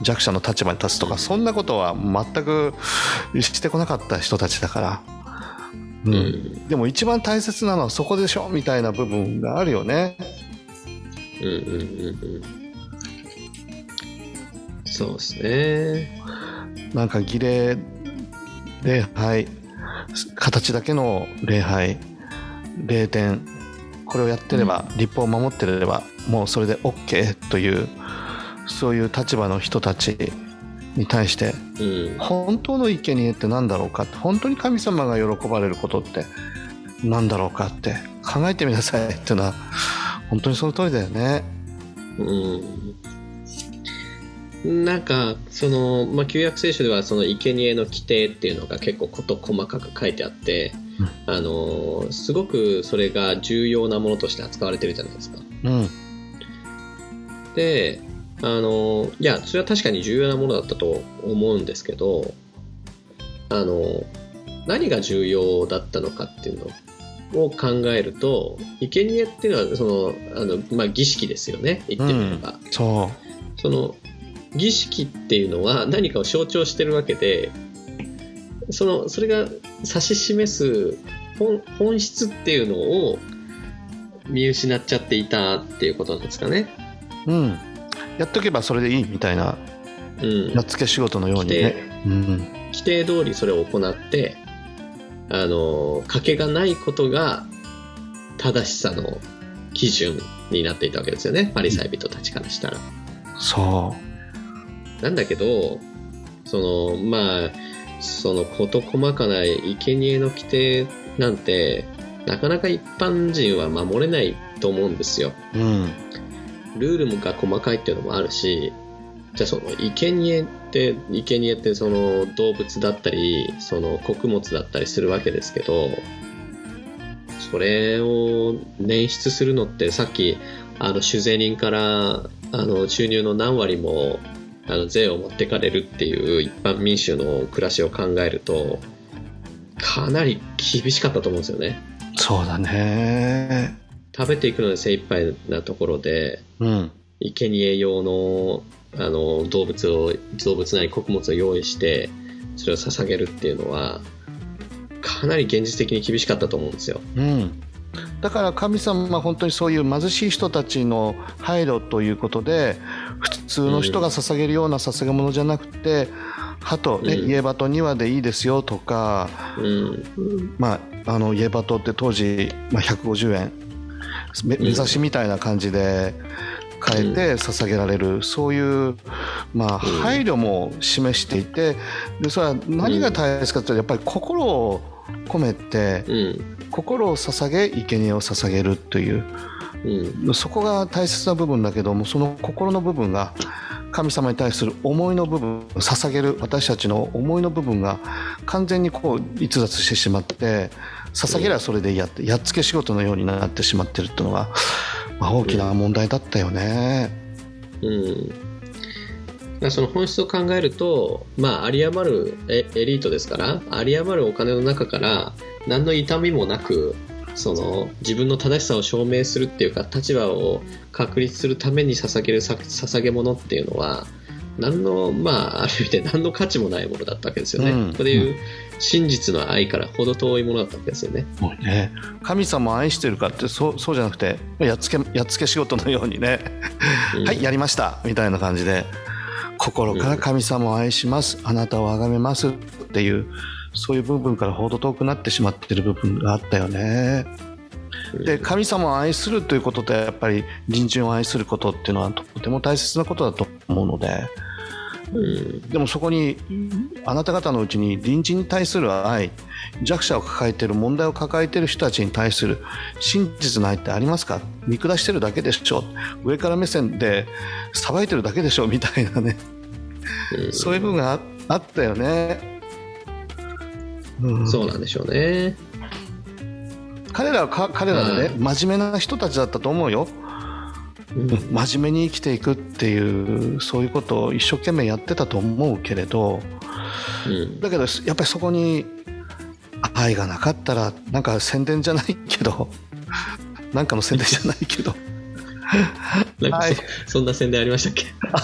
弱者の立場に立つとかそんなことは全くしてこなかった人たちだから。ううんんでも一番大切なのはそこでしょみたいな部分があるよね。うんうんうんうんそうですね。なんか儀礼礼拝形だけの礼拝礼典これをやってれば、立法を守ってればもうそれで OK というそういう立場の人たちに対してうん本当の生贄って何だろうか本当に神様が喜ばれることって何だろうかって考えてみなさいっていうのは本当にその通りだよね。うんなんかその、まあ、旧約聖書ではその生贄の規定っていうのが結構事細かく書いてあって、あのすごくそれが重要なものとして扱われてるじゃないですか。うんであのいやそれは確かに重要なものだったと思うんですけどあの何が重要だったのかっていうのを考えると生贄っていうのはそのあの、まあ、儀式ですよね言ってみれば。そその儀式っていうのは何かを象徴してるわけでそのそれが指し示す本本質っていうのを見失っちゃっていたっていうことなんですかね。ううんやっとけばそれでいいみたいなうん、やっつけ仕事のようにね。うん規定通りそれを行ってあの賭けがないことが正しさの基準になっていたわけですよねパリサイ人たちからしたら。そなんだけどそのまあその事細かな生贄の規定なんてなかなか一般人は守れないと思うんですよ。うんルールが細かいっていうのもあるし、じゃあその生贄って生贄ってその動物だったりその穀物だったりするわけですけどそれを捻出するのってさっきあの酒税人からあの収入の何割もあの税を持ってかれるっていう一般民衆の暮らしを考えるとかなり厳しかったと思うんですよね。そうだね。食べていくので精一杯なところでうん。生贄用のあの動物を動物なり穀物を用意してそれを捧げるっていうのはかなり現実的に厳しかったと思うんですよ。うん。だから神様は本当にそういう貧しい人たちの配慮ということで普通の人が捧げるような捧げ物じゃなくて鳩、ねうん。家鳩2羽でいいですよとか、うん。まあ、あの家鳩って当時、まあ、150円目指しみたいな感じで変えて捧げられる、そういう、まあ、うん。配慮も示していてでそれは何が大切かというとやっぱり心を込めてうん。心を捧げ生贄を捧げるという。うん。そこが大切な部分だけどもその心の部分が神様に対する思いの部分捧げる私たちの思いの部分が完全にこう逸脱してしまって捧げりゃそれでやっやっつけ仕事のようになってしまってるっていうのが、まあ、大きな問題だったよね。うんだからその本質を考えると、まあ、有り余るエエリートですから有り余るお金の中から何の痛みもなくその自分の正しさを証明するっていうか立場を確立するために捧げるさ捧げ物っていうのは何のまあある意味で何の価値もないものだったわけですよね。うん。ここでいう真実の愛から程遠いものだったわけですよね。もうね。神様を愛してるかってそうそうじゃなくてやっつけやっつけ仕事のようにね。うん。はいやりました。みたいな感じで心から神様を愛します、あなたを崇めますっていうそういう部分からほど遠くなってしまってる部分があったよね。で神様を愛するということとやっぱり隣人を愛することっていうのはとても大切なことだと思うのでうんでもそこにあなた方のうちに隣人に対する愛弱者を抱えている問題を抱えている人たちに対する真実の愛ってありますか？見下してるだけでしょ上から目線で裁いてるだけでしょみたいなね。うん。そういう部分がああったよね。うん。そうなんでしょうね。彼らはか彼らでね、真面目な人たちだったと思うよ。うん。真面目に生きていくっていうそういうことを一生懸命やってたと思うけれどうん。だけどやっぱりそこに愛がなかったらなんか宣伝じゃないけどなんかの宣伝じゃないけど。なんかそ,、んな宣伝ありましたっけ？あっ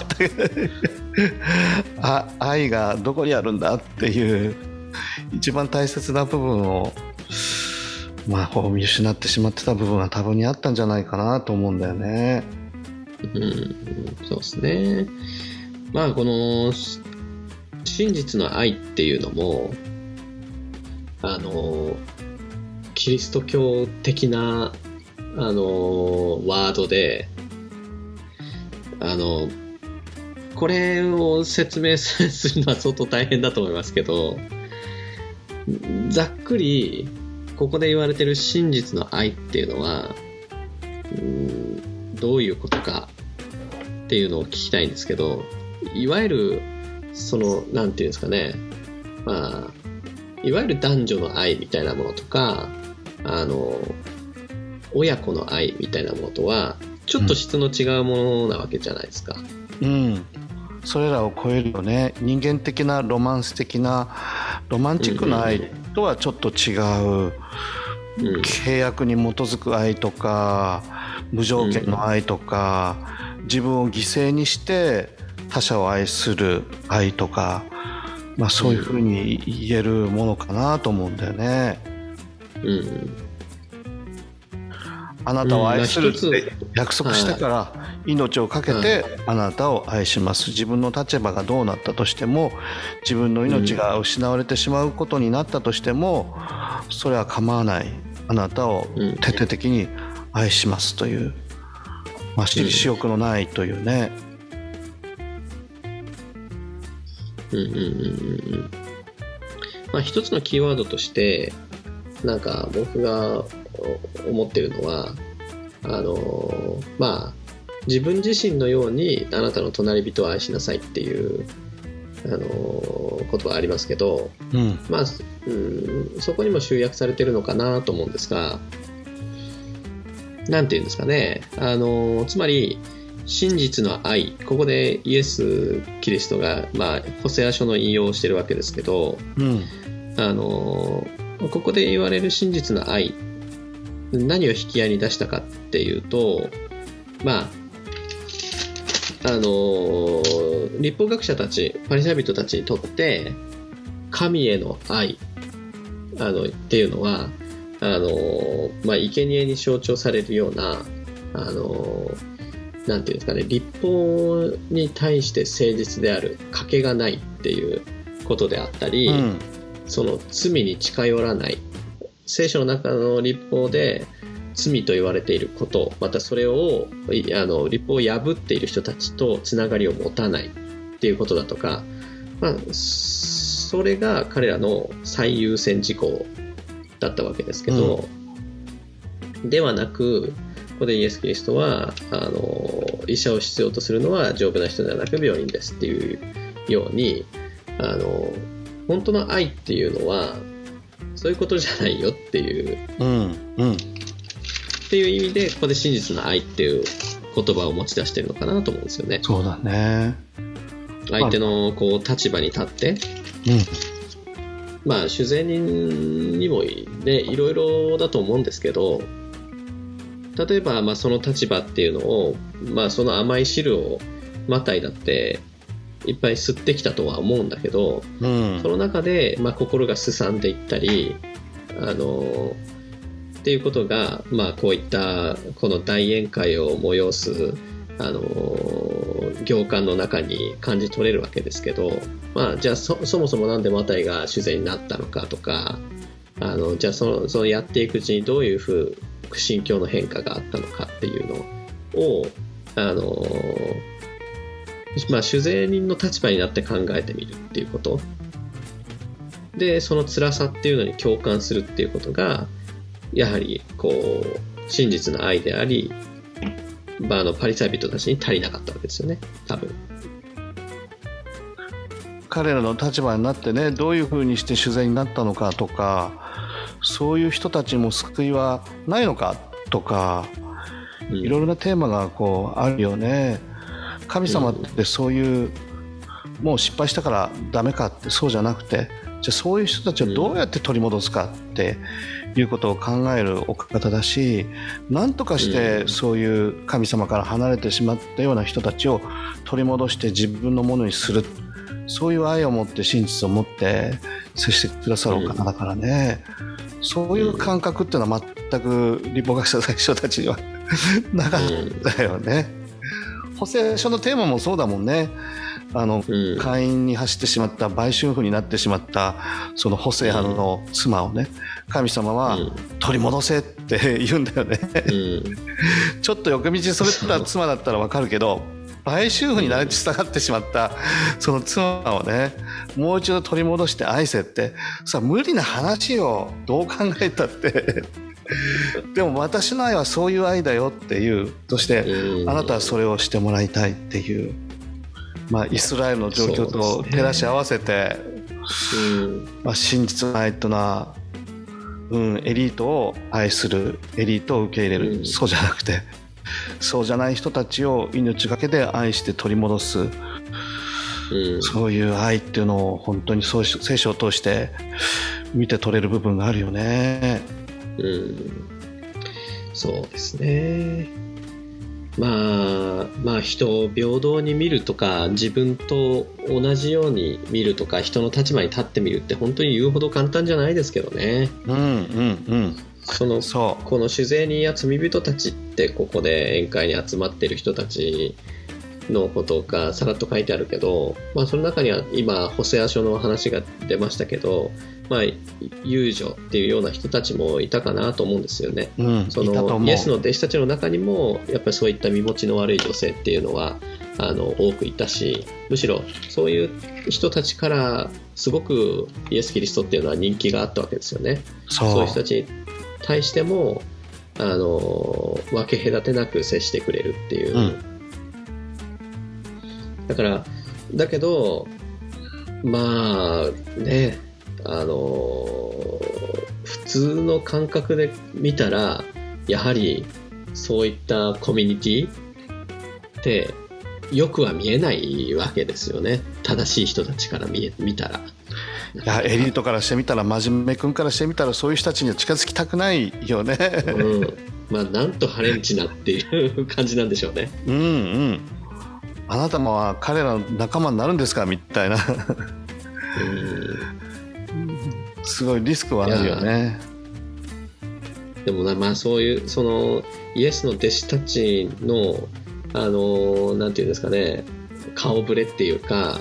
たあ愛がどこにあるんだっていう一番大切な部分をまあこう見失ってしまってた部分は多分にあったんじゃないかなと思うんだよね。うん、そうですね。まあ、この、真実の愛っていうのも、あの、キリスト教的な、あの、ワードで、あの、これを説明するのは相当大変だと思いますけど、ざっくり、ここで言われてる真実の愛っていうのは、うんどういうことかっていうのを聞きたいんですけど、いわゆる、その、なんていうんですかね、まあ、いわゆる男女の愛みたいなものとか、あの、親子の愛みたいなものとは、ちょっと質の違うものなわけじゃないですか。うん、それらを超えるよね。人間的なロマンス的なロマンチックな愛とはちょっと違う、うん。契約に基づく愛とか無条件の愛とか、自分を犠牲にして他者を愛する愛とか、まあ、そういうふうに言えるものかなと思うんだよね。うん。あなたを愛するって約束したから命を懸けてあなたを愛します自分の立場がどうなったとしても自分の命が失われてしまうことになったとしてもそれは構わないあなたをうん徹底的に愛しますという、まあ、私私欲のないというね、うんうんうんうんうん。まあ一つのキーワードとして、なんか僕がお思ってるのは、あのまあ自分自身のようにあなたの隣人を愛しなさいっていうあの言葉ありますけど、うんまあ、うん、そこにも集約されてるのかなと思うんですが、なんていうんですかね、あのつまり、真実の愛、ここでイエス・キリストが、まあ、ホセア書の引用をしてるわけですけど、うん。あのここで言われる真実の愛、何を引き合いに出したかっていうと、まあ、あの立法学者たち、パリサイ人たちにとって、神への愛。あのっていうのは、あのまあ、生贄に象徴されるような、あのなんていうんですかね、立法に対して誠実である、賭けがないっていうことであったり、うん。その罪に近寄らない聖書の中の立法で罪と言われていることまたそれをいあの立法を破っている人たちとつながりを持たないっていうことだとか、まあ、それが彼らの最優先事項だったわけですけど、ではなくここでイエス・キリストはあの医者を必要とするのは丈夫な人ではなく病人ですっていうようにあの本当の愛っていうのはそういうことじゃないよっていううんうん。っていう意味でここで真実の愛っていう言葉を持ち出してるのかなと思うんですよね。そうだね。相手のこう立場に立ってうんまあ酒税人にもねいろいろだと思うんですけど例えばまあその立場っていうのをまあその甘い汁をマタイだっていっぱい吸ってきたとは思うんだけどうん。その中で、まあ、心がすさんでいったり、あのっていうことが、まあ、こういったこの大宴会を催す、あの行間の中に感じ取れるわけですけど、まあ、じゃあそそもそもなんでマタイが主税になったのかとかあのじゃあそのそのやっていくうちにどういうふう心境の変化があったのかっていうのをあのまあ、酒税人の立場になって考えてみるっていうこと。でその辛さっていうのに共感するっていうことがやはりこう真実の愛であり、まあ、あのパリサイ人たちに足りなかったわけですよね。多分。彼らの立場になってねどういうふうにして取材になったのかとかそういう人たちにも救いはないのかとかうん。いろいろなテーマがこうあるよね。神様ってそういうもう失敗したからダメかってそうじゃなくてじゃあそういう人たちをどうやって取り戻すかっていうことを考えるお方だし何とかしてそういう神様から離れてしまったような人たちを取り戻して自分のものにするそういう愛を持って真実を持って接してくださるお方だからね、そういう感覚っていうのは全く立法学者最初たちには なかったよね。補正書のテーマもそうだもんね。あのうん。会員に走ってしまった売春婦になってしまったそのホセアの妻をね神様はうん。取り戻せって言うんだよね。うん。ちょっと横道それった妻だったらわかるけど売春婦に慣れ従ってしまったその妻をねもう一度取り戻して愛せってさ無理な話よどう考えたって。でも私の愛はそういう愛だよっていうとしてうん。あなたはそれをしてもらいたいっていう、まあ、イスラエルの状況と照らし合わせて、うん。まあ、真実の愛っていうのは、うん、エリートを愛するエリートを受け入れる、うん。そうじゃなくてそうじゃない人たちを命がけで愛して取り戻すうんそういう愛っていうのを本当にそうし聖書を通して見て取れる部分があるよね。うんそうですね。まあ、まあ人を平等に見るとか自分と同じように見るとか人の立場に立ってみるって本当に言うほど簡単じゃないですけどね。うんうんそのうん。そこの酒税人や罪人たちってここで宴会に集まってる人たちのことがさらっと書いてあるけど、まあ、その中には今ホセア書の話が出ましたけど、まあ、遊女っていうような人たちもいたかなと思うんですよね。う。うん。そ。のイエスの弟子たちの中にもやっぱりそういった身持ちの悪い女性っていうのはあの多くいたしむしろそういう人たちからすごくイエス・キリストっていうのは人気があったわけですよね。そうそいう人たちに対してもああの分け隔てなく接してくれるっていう、うん。だからだけどまあねあの普通の感覚で見たらやはりそういったコミュニティってよくは見えないわけですよね。正しい人たちから見え見たら。いやエリートからしてみたら真面目君からしてみたらそういう人たちには近づきたくないよね。うん、まあなんとハレンチなっていう感じなんでしょうね。うんうん。あなたも彼らの仲間になるんですかみたいなうんすごいリスクはあるよね。でもなまあそういうそのイエスの弟子たちのあのなんていうんですかね顔ぶれっていうか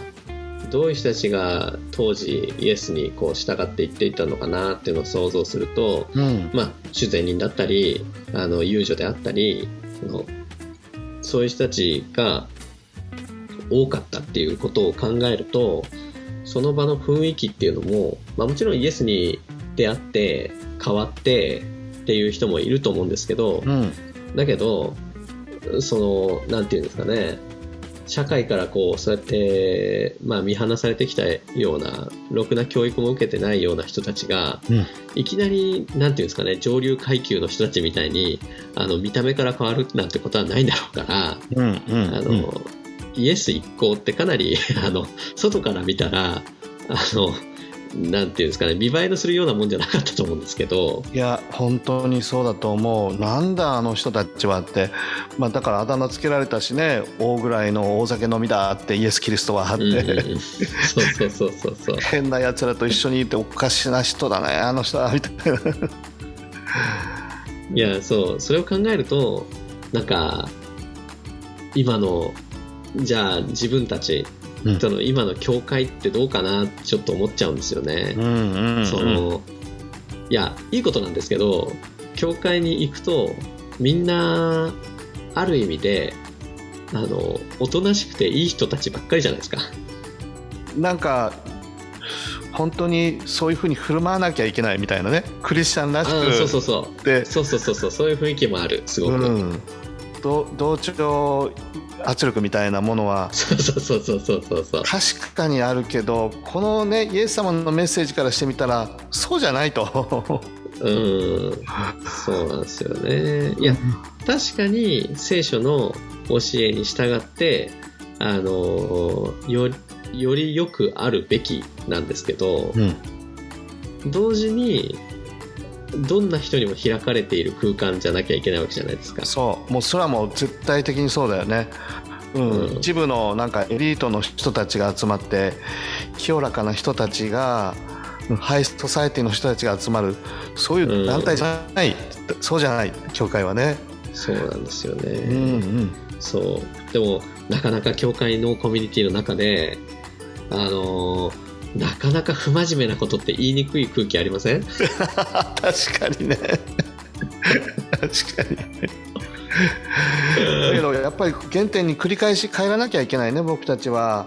どういう人たちが当時イエスにこう従っていっていたのかなっていうのを想像するとうん。まあ主税人だったりあの遊女であったりそのそういう人たちが多かったっていうことを考えるとその場の雰囲気っていうのも、まあ、もちろんイエスに出会って変わってっていう人もいると思うんですけどうん。だけどそのなんていうんですかね社会からこうそうやって、まあ、見放されてきたようなろくな教育も受けてないような人たちが、うん。いきなりなんていうんですかね上流階級の人たちみたいにあの見た目から変わるなんてことはないんだろうから、うんうん。あのイエス一行ってかなりあの外から見たらあのなんていうんですかね見栄えのするようなもんじゃなかったと思うんですけど、いや本当にそうだと思う。なんだあの人たちはって、まあ、だからあだ名つけられたしね大ぐらいの大酒飲みだってイエス・キリストはあって、うんうん。うんそうそうそうそうそう。変なやつらと一緒にいておかしな人だねあの人はみたいな。いやそうそれを考えるとなんか今のじゃあ自分たちうん。との今の教会ってどうかなちょっと思っちゃうんですよね。うんうんうん。そのいやいいことなんですけど教会に行くとみんなある意味であのおとなしくていい人たちばっかりじゃないですか。なんか本当にそういうふうに振る舞わなきゃいけないみたいなね。クリスチャンらしあくそうそうそう。でそうそうそうそう。そういう雰囲気もあるすごく。うん、ど同調圧力みたいなものはそうそうそうそうそうそうそう。確かにあるけどこのねイエス様のメッセージからしてみたらそうじゃないと。うんそうなんですよね。いや確かに聖書の教えに従ってあのよよりよくあるべきなんですけどうん同時にどんな人にも開かれている空間じゃなきゃいけないわけじゃないですか。そうもうそれはもう絶対的にそうだよね。うんうん一部のなんかエリートの人たちが集まって清らかな人たちがうんハイソサエティの人たちが集まるそういう団体じゃない、そうじゃない教会はね。そうなんですよね。うんうんそうでもなかなか教会のコミュニティの中であのなかなか不真面目なことって言いにくい空気ありません？確かにね。確かに。ねだけどやっぱり原点に繰り返し帰らなきゃいけないね僕たちは。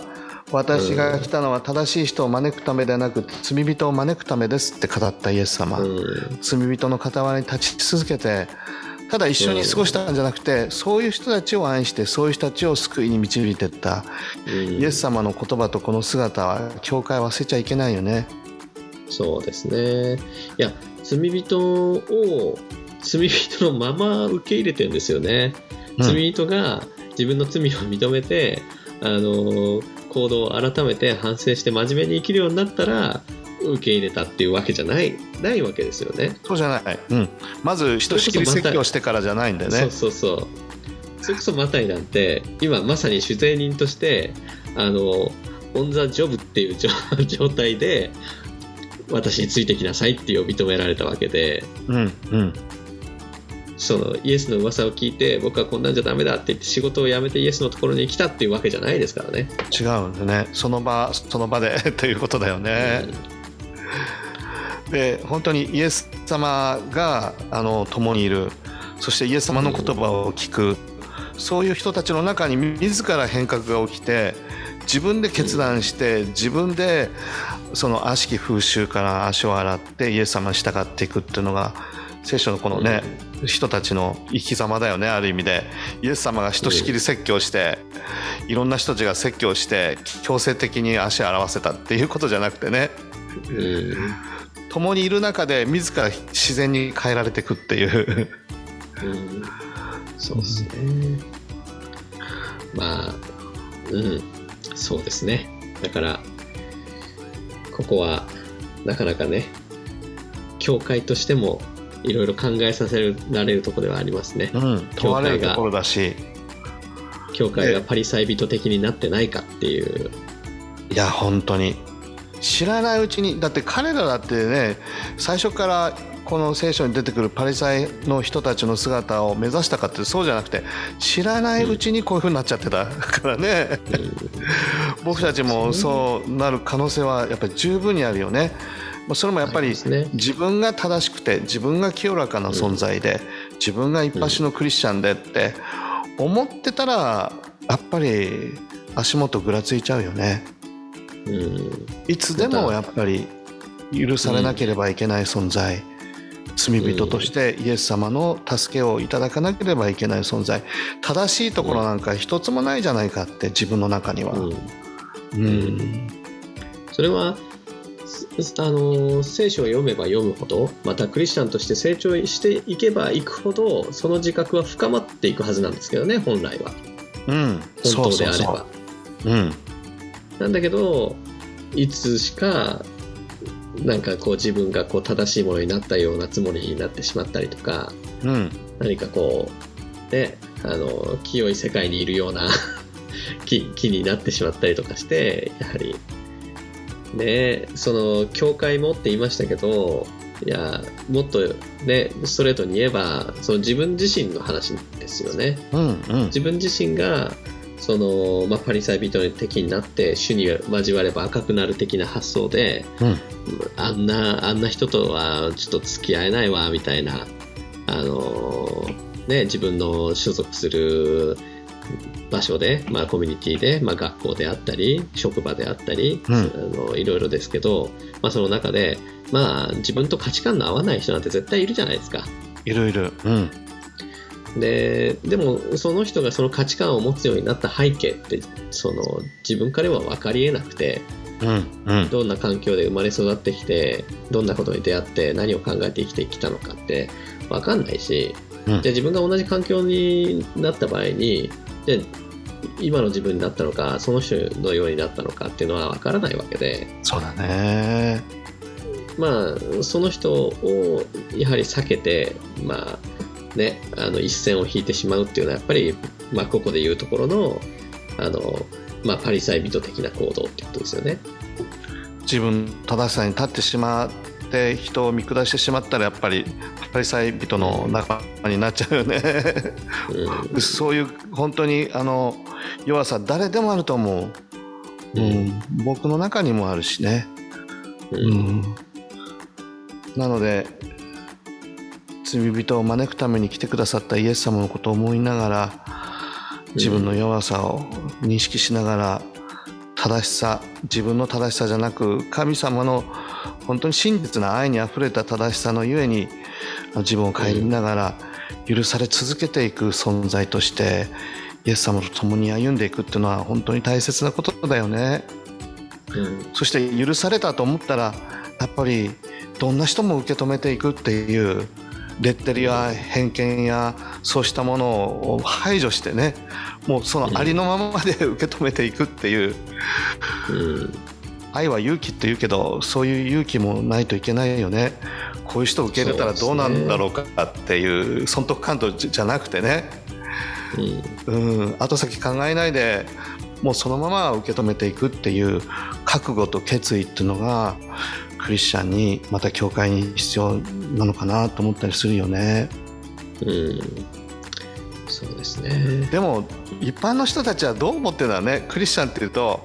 私が来たのは正しい人を招くためではなく罪人を招くためですって語ったイエス様、うん罪人の傍らに立ち続けてただ一緒に過ごしたんじゃなくて、そういう人たちを愛してそういう人たちを救いに導いていった、うん。イエス様の言葉とこの姿は教会は忘れちゃいけないよね。そうですね。いや罪人を罪人のまま受け入れてるんですよね、うん。罪人が自分の罪を認めてあの行動を改めて反省して真面目に生きるようになったら受け入れたっていうわけじゃないないわけですよね。そうじゃない、うん、まずひとしきり説教してからじゃないんだよね。そうそうそう。それこそマタイなんて今まさに主税人としてあのオン・ザ・ジョブっていう状状態で私についてきなさいって呼び止められたわけで。うんうん。そのイエスの噂を聞いて僕はこんなんじゃダメだって言って仕事を辞めてイエスのところに来たっていうわけじゃないですからね。違うんだね。その場その場で ということだよね。で本当にイエス様があの共にいる。そしてイエス様の言葉を聞く。そういう人たちの中に自ら変革が起きて自分で決断して自分でその悪しき風習から足を洗ってイエス様に従っていくっていうのが聖書のこのね、人たちの生き様だよねある意味で。イエス様がひとしきり説教して、いろんな人たちが説教して強制的に足を洗わせたっていうことじゃなくてね。うん。共にいる中で自ら自然に変えられていくっていう。うん。そうですね。まあ、うん、そうですね。だから、ここは、なかなかね、教会としても、いろいろ考えさせられるところではありますね。うん問われるところだし教会がパリサイ人的になってないかっていう。いや本当に知らないうちにだって彼らだってね最初からこの聖書に出てくるパリサイの人たちの姿を目指したかってそうじゃなくて知らないうちにこういう風になっちゃってたからね僕たちもそうなる可能性はやっぱり十分にあるよね。まあそれもやっぱり自分が正しくて自分が清らかな存在で自分が一発のクリスチャンでって思ってたらやっぱり足元ぐらついちゃうよね。うん、いつでもやっぱり許されなければいけない存在、罪人としてイエス様の助けをいただかなければいけない存在。正しいところなんか一つもないじゃないかって自分の中には。うん。うん。それはすあの聖書を読めば読むほどまたクリスチャンとして成長していけばいくほどその自覚は深まっていくはずなんですけどね本来は。うん、本当であれば。そうん。なんだけどいつしかなんかこう自分がこう正しいものになったようなつもりになってしまったりとかうん。何かこうねあの清い世界にいるような 気気になってしまったりとかしてやはりねその教会もって言いましたけどいやもっとねストレートに言えばその自分自身の話ですよね。うんうん。自分自身がその、まあ、パリサイ人的になって主に交われば赤くなる的な発想でうん。あんなあんな人とはちょっと付き合えないわみたいなあのね自分の所属する場所で、まあ、コミュニティで、まあ、学校であったり職場であったり、うん。あのいろいろですけど、まあ、その中で、まあ、自分と価値観の合わない人なんて絶対いるじゃないですか。いるいる。うん。ででもその人がその価値観を持つようになった背景ってその自分からは分かりえなくてうん。うん。どんな環境で生まれ育ってきてどんなことに出会って何を考えて生きてきたのかって分かんないし、うん。じゃあ自分が同じ環境になった場合にじゃあ今の自分になったのかその人のようになったのかっていうのは分からないわけでそうだねまあその人をやはり避けてまあねあの一線を引いてしまうっていうのはやっぱり、まあ、ここで言うところのあの、まあ、パリサイ人的な行動ってことですよね。自分正しさに立ってしまって人を見下してしまったらやっぱりパリサイ人の仲間になっちゃうよね。うん。そういう本当にあの弱さ誰でもあると思う、うん、僕の中にもあるしね、ううん。ん、なので罪人を招くために来てくださったイエス様のことを思いながら自分の弱さを認識しながら正しさ自分の正しさじゃなく神様の本当に真実な愛にあふれた正しさのゆえに自分を顧みながら許され続けていく存在としてイエス様と共に歩んでいくっていうのは本当に大切なことだよね。うん。そして許されたと思ったらやっぱりどんな人も受け止めていくっていうレッテルや偏見やそうしたものを排除してねもうそのありのままで受け止めていくっていう。うん愛は勇気って言うけどそういう勇気もないといけないよね。こういう人を受け入れたらどうなんだろうかっていう損得感動じゃなくてね。うん。後先考えないでもうそのまま受け止めていくっていう覚悟と決意っていうのがクリスチャンにまた教会に必要なのかなと思ったりするよね。うん。そうですね。でも一般の人たちはどう思ってるんだろうね。クリスチャンっていうと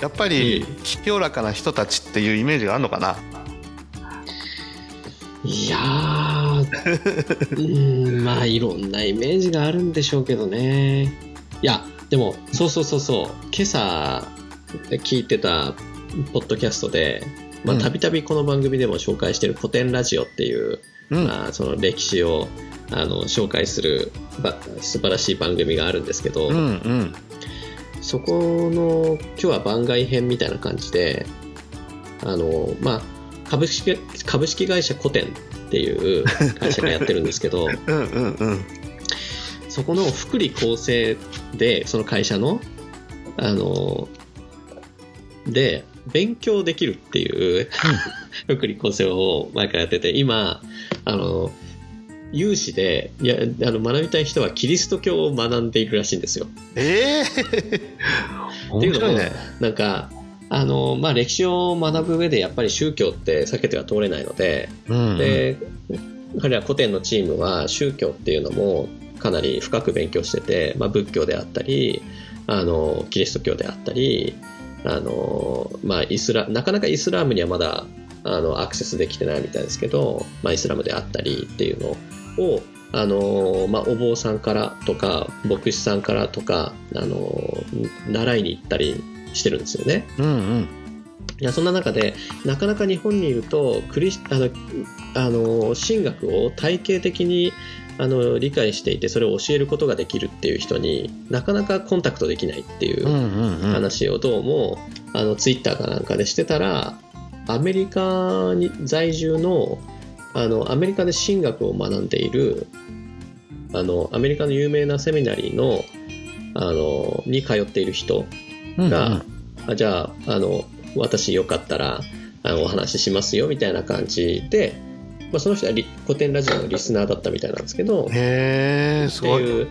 やっぱり清らかな人たちっていうイメージがあるのかな。いやーうん まあいろんなイメージがあるんでしょうけどね。いやでもそうそうそうそう。今朝聞いてたポッドキャストでたびたびこの番組でも紹介している古典ラジオっていう、うん。まあ、その歴史をあの紹介するば素晴らしい番組があるんですけど、うんうん。そこの今日は番外編みたいな感じであの、まあ、株式株式会社古典っていう会社がやってるんですけど うんうんうん。そこの福利厚生でその会社のあので勉強できるっていう 福利厚生を前からやってて今あの有志でいやあの学びたい人はキリスト教を学んでいるらしいんですよ。ええ って面いうのもね。なんかあの、まあ、歴史を学ぶ上でやっぱり宗教って避けては通れないのでうんで彼ら古典のチームは宗教っていうのもかなり深く勉強してて、まあ、仏教であったりあのキリスト教であったりあの、まあ、イスラなかなかイスラームにはまだあのアクセスできてないみたいですけど、まあ、イスラムであったりっていうのをあの、まあ、お坊さんからとか牧師さんからとかあの習いに行ったりしてるんですよね。うんうんいやそんな中でなかなか日本にいるとクリスあのあの神学を体系的にあの理解していてそれを教えることができるっていう人になかなかコンタクトできないっていう話をどうも、あのツイッターかなんかでしてたらアメリカに在住のあのアメリカで神学を学んでいるあのアメリカの有名なセミナリーのあのに通っている人が、あじゃああの私よかったらあのお話ししますよみたいな感じで、まあ、その人はリ古典ラジオのリスナーだったみたいなんですけど、へえすごい。っていう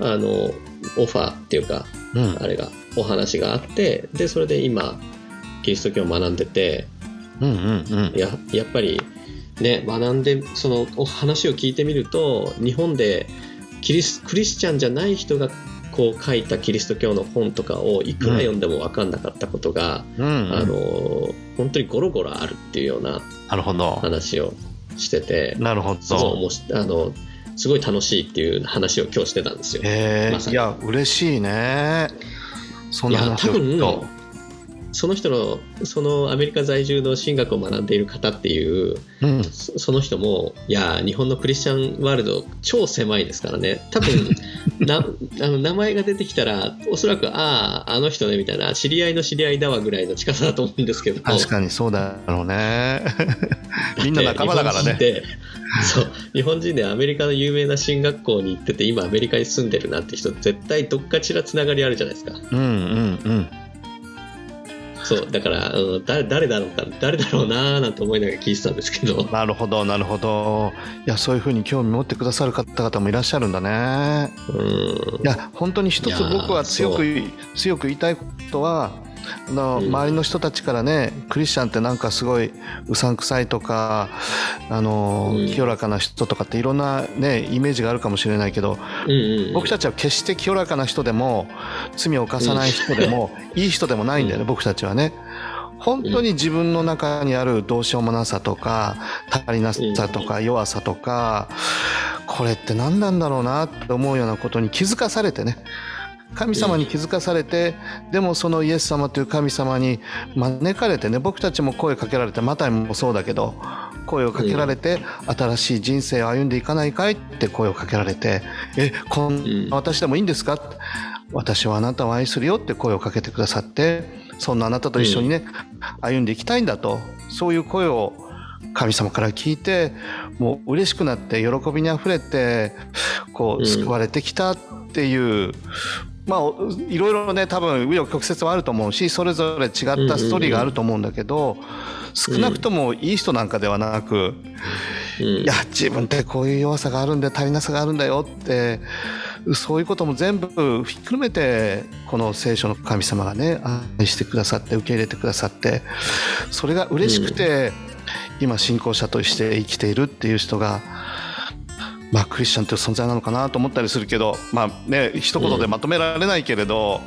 あのオファーっていうかうん。あれがお話があってでそれで今キリスト教を学んでてうんうんうん。ややっぱりね学んでそのお話を聞いてみると日本でキリスクリスチャンじゃない人がこう書いたキリスト教の本とかをいくら読んでも分かんなかったことが、うんあの本当にゴロゴロあるっていうようななるほど。話をしててなるほど。面白いあのすごい楽しいっていう話を今日してたんですよ。へまさに。えいや嬉しいね。そんな話を多聞くと。分その人のそのアメリカ在住の神学を学んでいる方っていううん。そその人もいや日本のクリスチャンワールド超狭いですからね。多分 なあの名前が出てきたらおそらくあああの人ねみたいな知り合いの知り合いだわぐらいの近さだと思うんですけど確かにそうだろうね。みんな仲間だからね。そう日本人でアメリカの有名な進学校に行ってて今アメリカに住んでるなって人絶対どっかしらつながりあるじゃないですか。うんうんうんそうだから、うん、誰誰だろうか誰だろうなーなんて思いながら聞いてたんですけど。なるほどなるほど。いやそういうふうに興味持ってくださる方々もいらっしゃるんだね。うん。いや本当に一つ僕は強く強く言いたいことはあの、うん。周りの人たちからねクリスチャンってなんかすごいうさんくさいとかあの、うん。清らかな人とかっていろんなねイメージがあるかもしれないけどうんうん僕たちは決して清らかな人でも罪を犯さない人でも、いい人でもないんだよね、僕たちはね。本当に自分の中にあるどうしようもなさとか足りなさとか弱さとかこれって何なんだろうなって思うようなことに気づかされてね神様に気づかされてでもそのイエス様という神様に招かれてね僕たちも声かけられてマタイもそうだけど声をかけられて新しい人生を歩んでいかないかい？って声をかけられて「えこんな私でもいいんですか?」私はあなたを愛するよって声をかけてくださってそんなあなたと一緒にね、歩んでいきたいんだとそういう声を神様から聞いてもう嬉しくなって喜びにあふれてこう救われてきたっていう、まあおいろいろね多分紆余曲折はあると思うしそれぞれ違ったストーリーがあると思うんだけど、少なくともいい人なんかではなく、うんいや自分ってこういう弱さがあるんで足りなさがあるんだよってそういうことも全部ひっくるめてこの聖書の神様がね愛してくださって受け入れてくださってそれが嬉しくて、今信仰者として生きているっていう人が。まあ、クリスチャンという存在なのかなと思ったりするけどまあね一言でまとめられないけれど、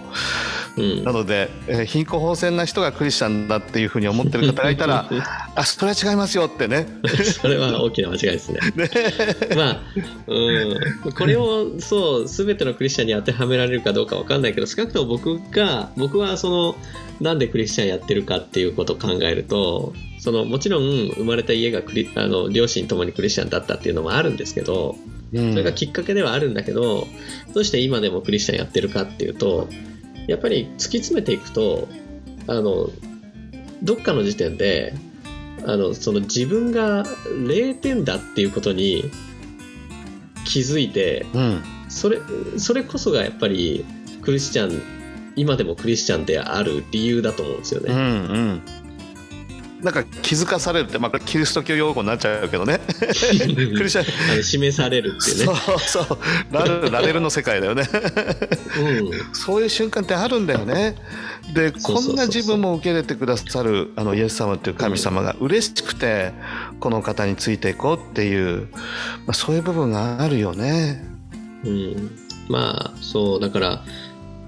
うん。なので、えー貧困法制な人がクリスチャンだっていうふうに思ってる方がいたら あそれは違いますよってね。それは大きな間違いですね。ね。まあ、うん、これをそう全てのクリスチャンに当てはめられるかどうかわかんないけど少なくとも僕が僕はそのなんでクリスチャンやってるかっていうことを考えるとそのもちろん生まれた家がクリあの両親ともにクリスチャンだったっていうのもあるんですけどうん。それがきっかけではあるんだけどどうして今でもクリスチャンやってるかっていうとやっぱり突き詰めていくとあのどっかの時点であのその自分が0点だっていうことに気づいてうん。それそれこそがやっぱりクリスチャン今でもクリスチャンである理由だと思うんですようんうね。んなんか気づかされるって、まあ、キリスト教用語になっちゃうけどね。クリスチャン。示されるってね。そうそう。ラルラレルの世界だよね。うん。そういう瞬間ってあるんだよね。でこんな自分も受け入れてくださるあのイエス様っていう神様が嬉しくてこの方についていこうっていう、まあ、そういう部分があるよね。うん、まあそうだから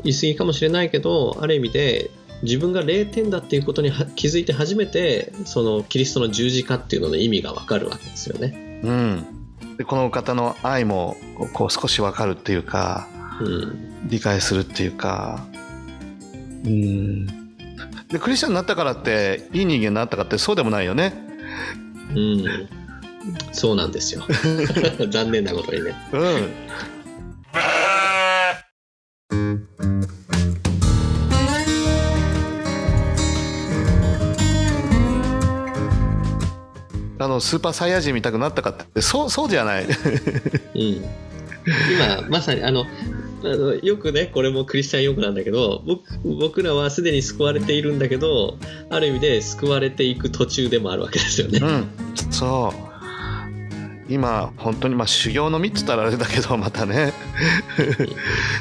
言い過ぎかもしれないけどある意味で自分が0点だっていうことには気づいて初めてそのキリストの十字架っていうのの意味がわかるわけですよね。うん。でこの方の愛もこう少し分かるっていうかうん、理解するっていうか。うん。でクリスチャンになったからっていい人間になったかってそうでもないよね。うん、そうなんですよ。残念なことにね。うんのスーパーサイヤ人見たくなったかって。そうそうじゃない。うん、今まさにあのあのよくねこれもクリスチャン用語なんだけど僕僕らはすでに救われているんだけどある意味で救われていく途中でもあるわけですよね。うん。そう今本当にまあ修行の3つったらあれだけどまたね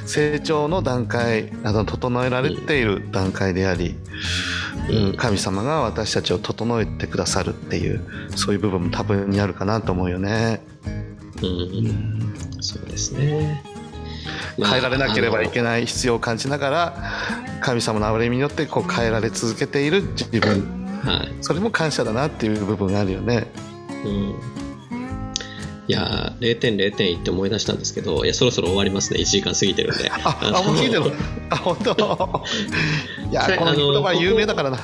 成長の段階あの整えられている段階であり、うん、神様が私たちを整えてくださるっていうそういう部分も多分にあるかなと思うよね。うんそうですね。まあ変えられなければいけない必要を感じながら神様の憐れみによってこう変えられ続けている自分はい。それも感謝だなっていう部分があるよね。うん。いやー、0点0点って思い出したんですけど、いや、そろそろ終わりますね。1時間過ぎてるんで。あ、あ、もう聞いてる？あ、本当？いや、この言葉有名だからな。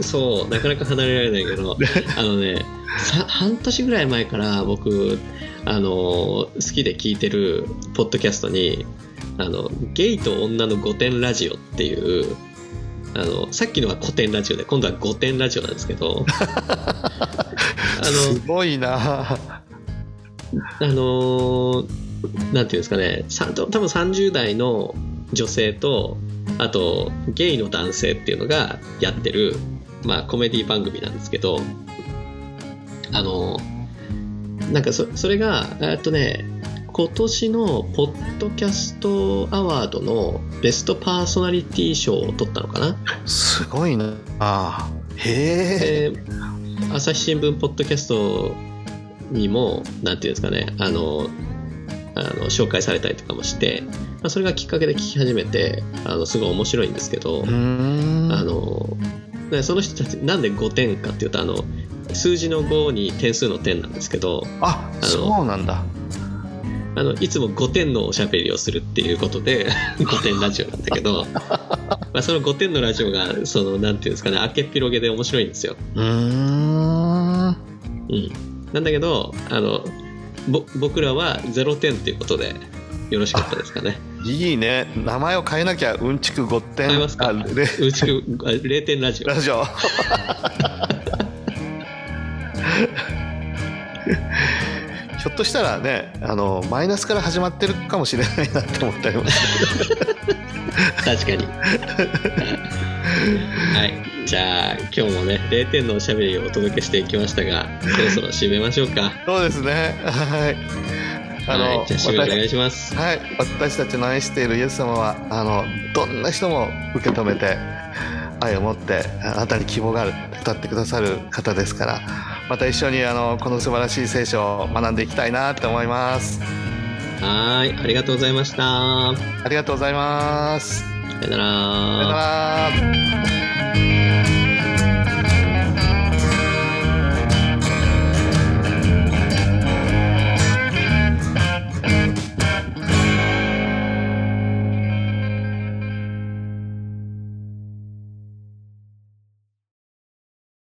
そう、なかなか離れられないけど、あのね、さ半年ぐらい前から僕、あの好きで聞いてるポッドキャストに、あの、ゲイと女の5点ラジオっていう、あの、さっきのは古典ラジオで、今度は5点ラジオなんですけど、あの、すごいな。あのーなんていうんですかね、さ多分30代の女性と、あと、ゲイの男性っていうのがやってる、まあ、コメディ番組なんですけど、あのーなんかそ、それが、えっとね、今年のポッドキャストアワードのベストパーソナリティ賞を取ったのかなすごいな。あへえ。で朝日新聞ポッドキャストにもなんていうんですかねあのあの紹介されたりとかもして、まあ、それがきっかけで聞き始めてあのすごい面白いんですけど。あのでその人たちなんで5点かっていうとあの数字の5に点数の点なんですけどあ、のそうなんだ。あのいつも5点のおしゃべりをするっていうことで 5点ラジオなんだけどまあその5点のラジオがそのなんていうんですかね明けっぴろげで面白いんですよ。うーん。うん、なんだけどあのぼ僕らは0点っていうことでよろしかったですかね。いいね。名前を変えなきゃうんちく5点。変えますか？うちくあ0点ラジオ。ラジオ。ひょっとしたらね、あのマイナスから始まってるかもしれないなって思ったりもする。確かに。はい。じゃあ今日もね0点のおしゃべりをお届けしていきましたがそろそろ締めましょうか。そうですね。はい。はい。じゃあ締めお願い私します。はい、私たちの愛しているイエス様はあのどんな人も受け止めて愛を持ってあなたに希望がある歌ってくださる方ですからまた一緒にあのこの素晴らしい聖書を学んでいきたいなと思いますはい。ありがとうございました。ありがとうございますさよなさよなら。ら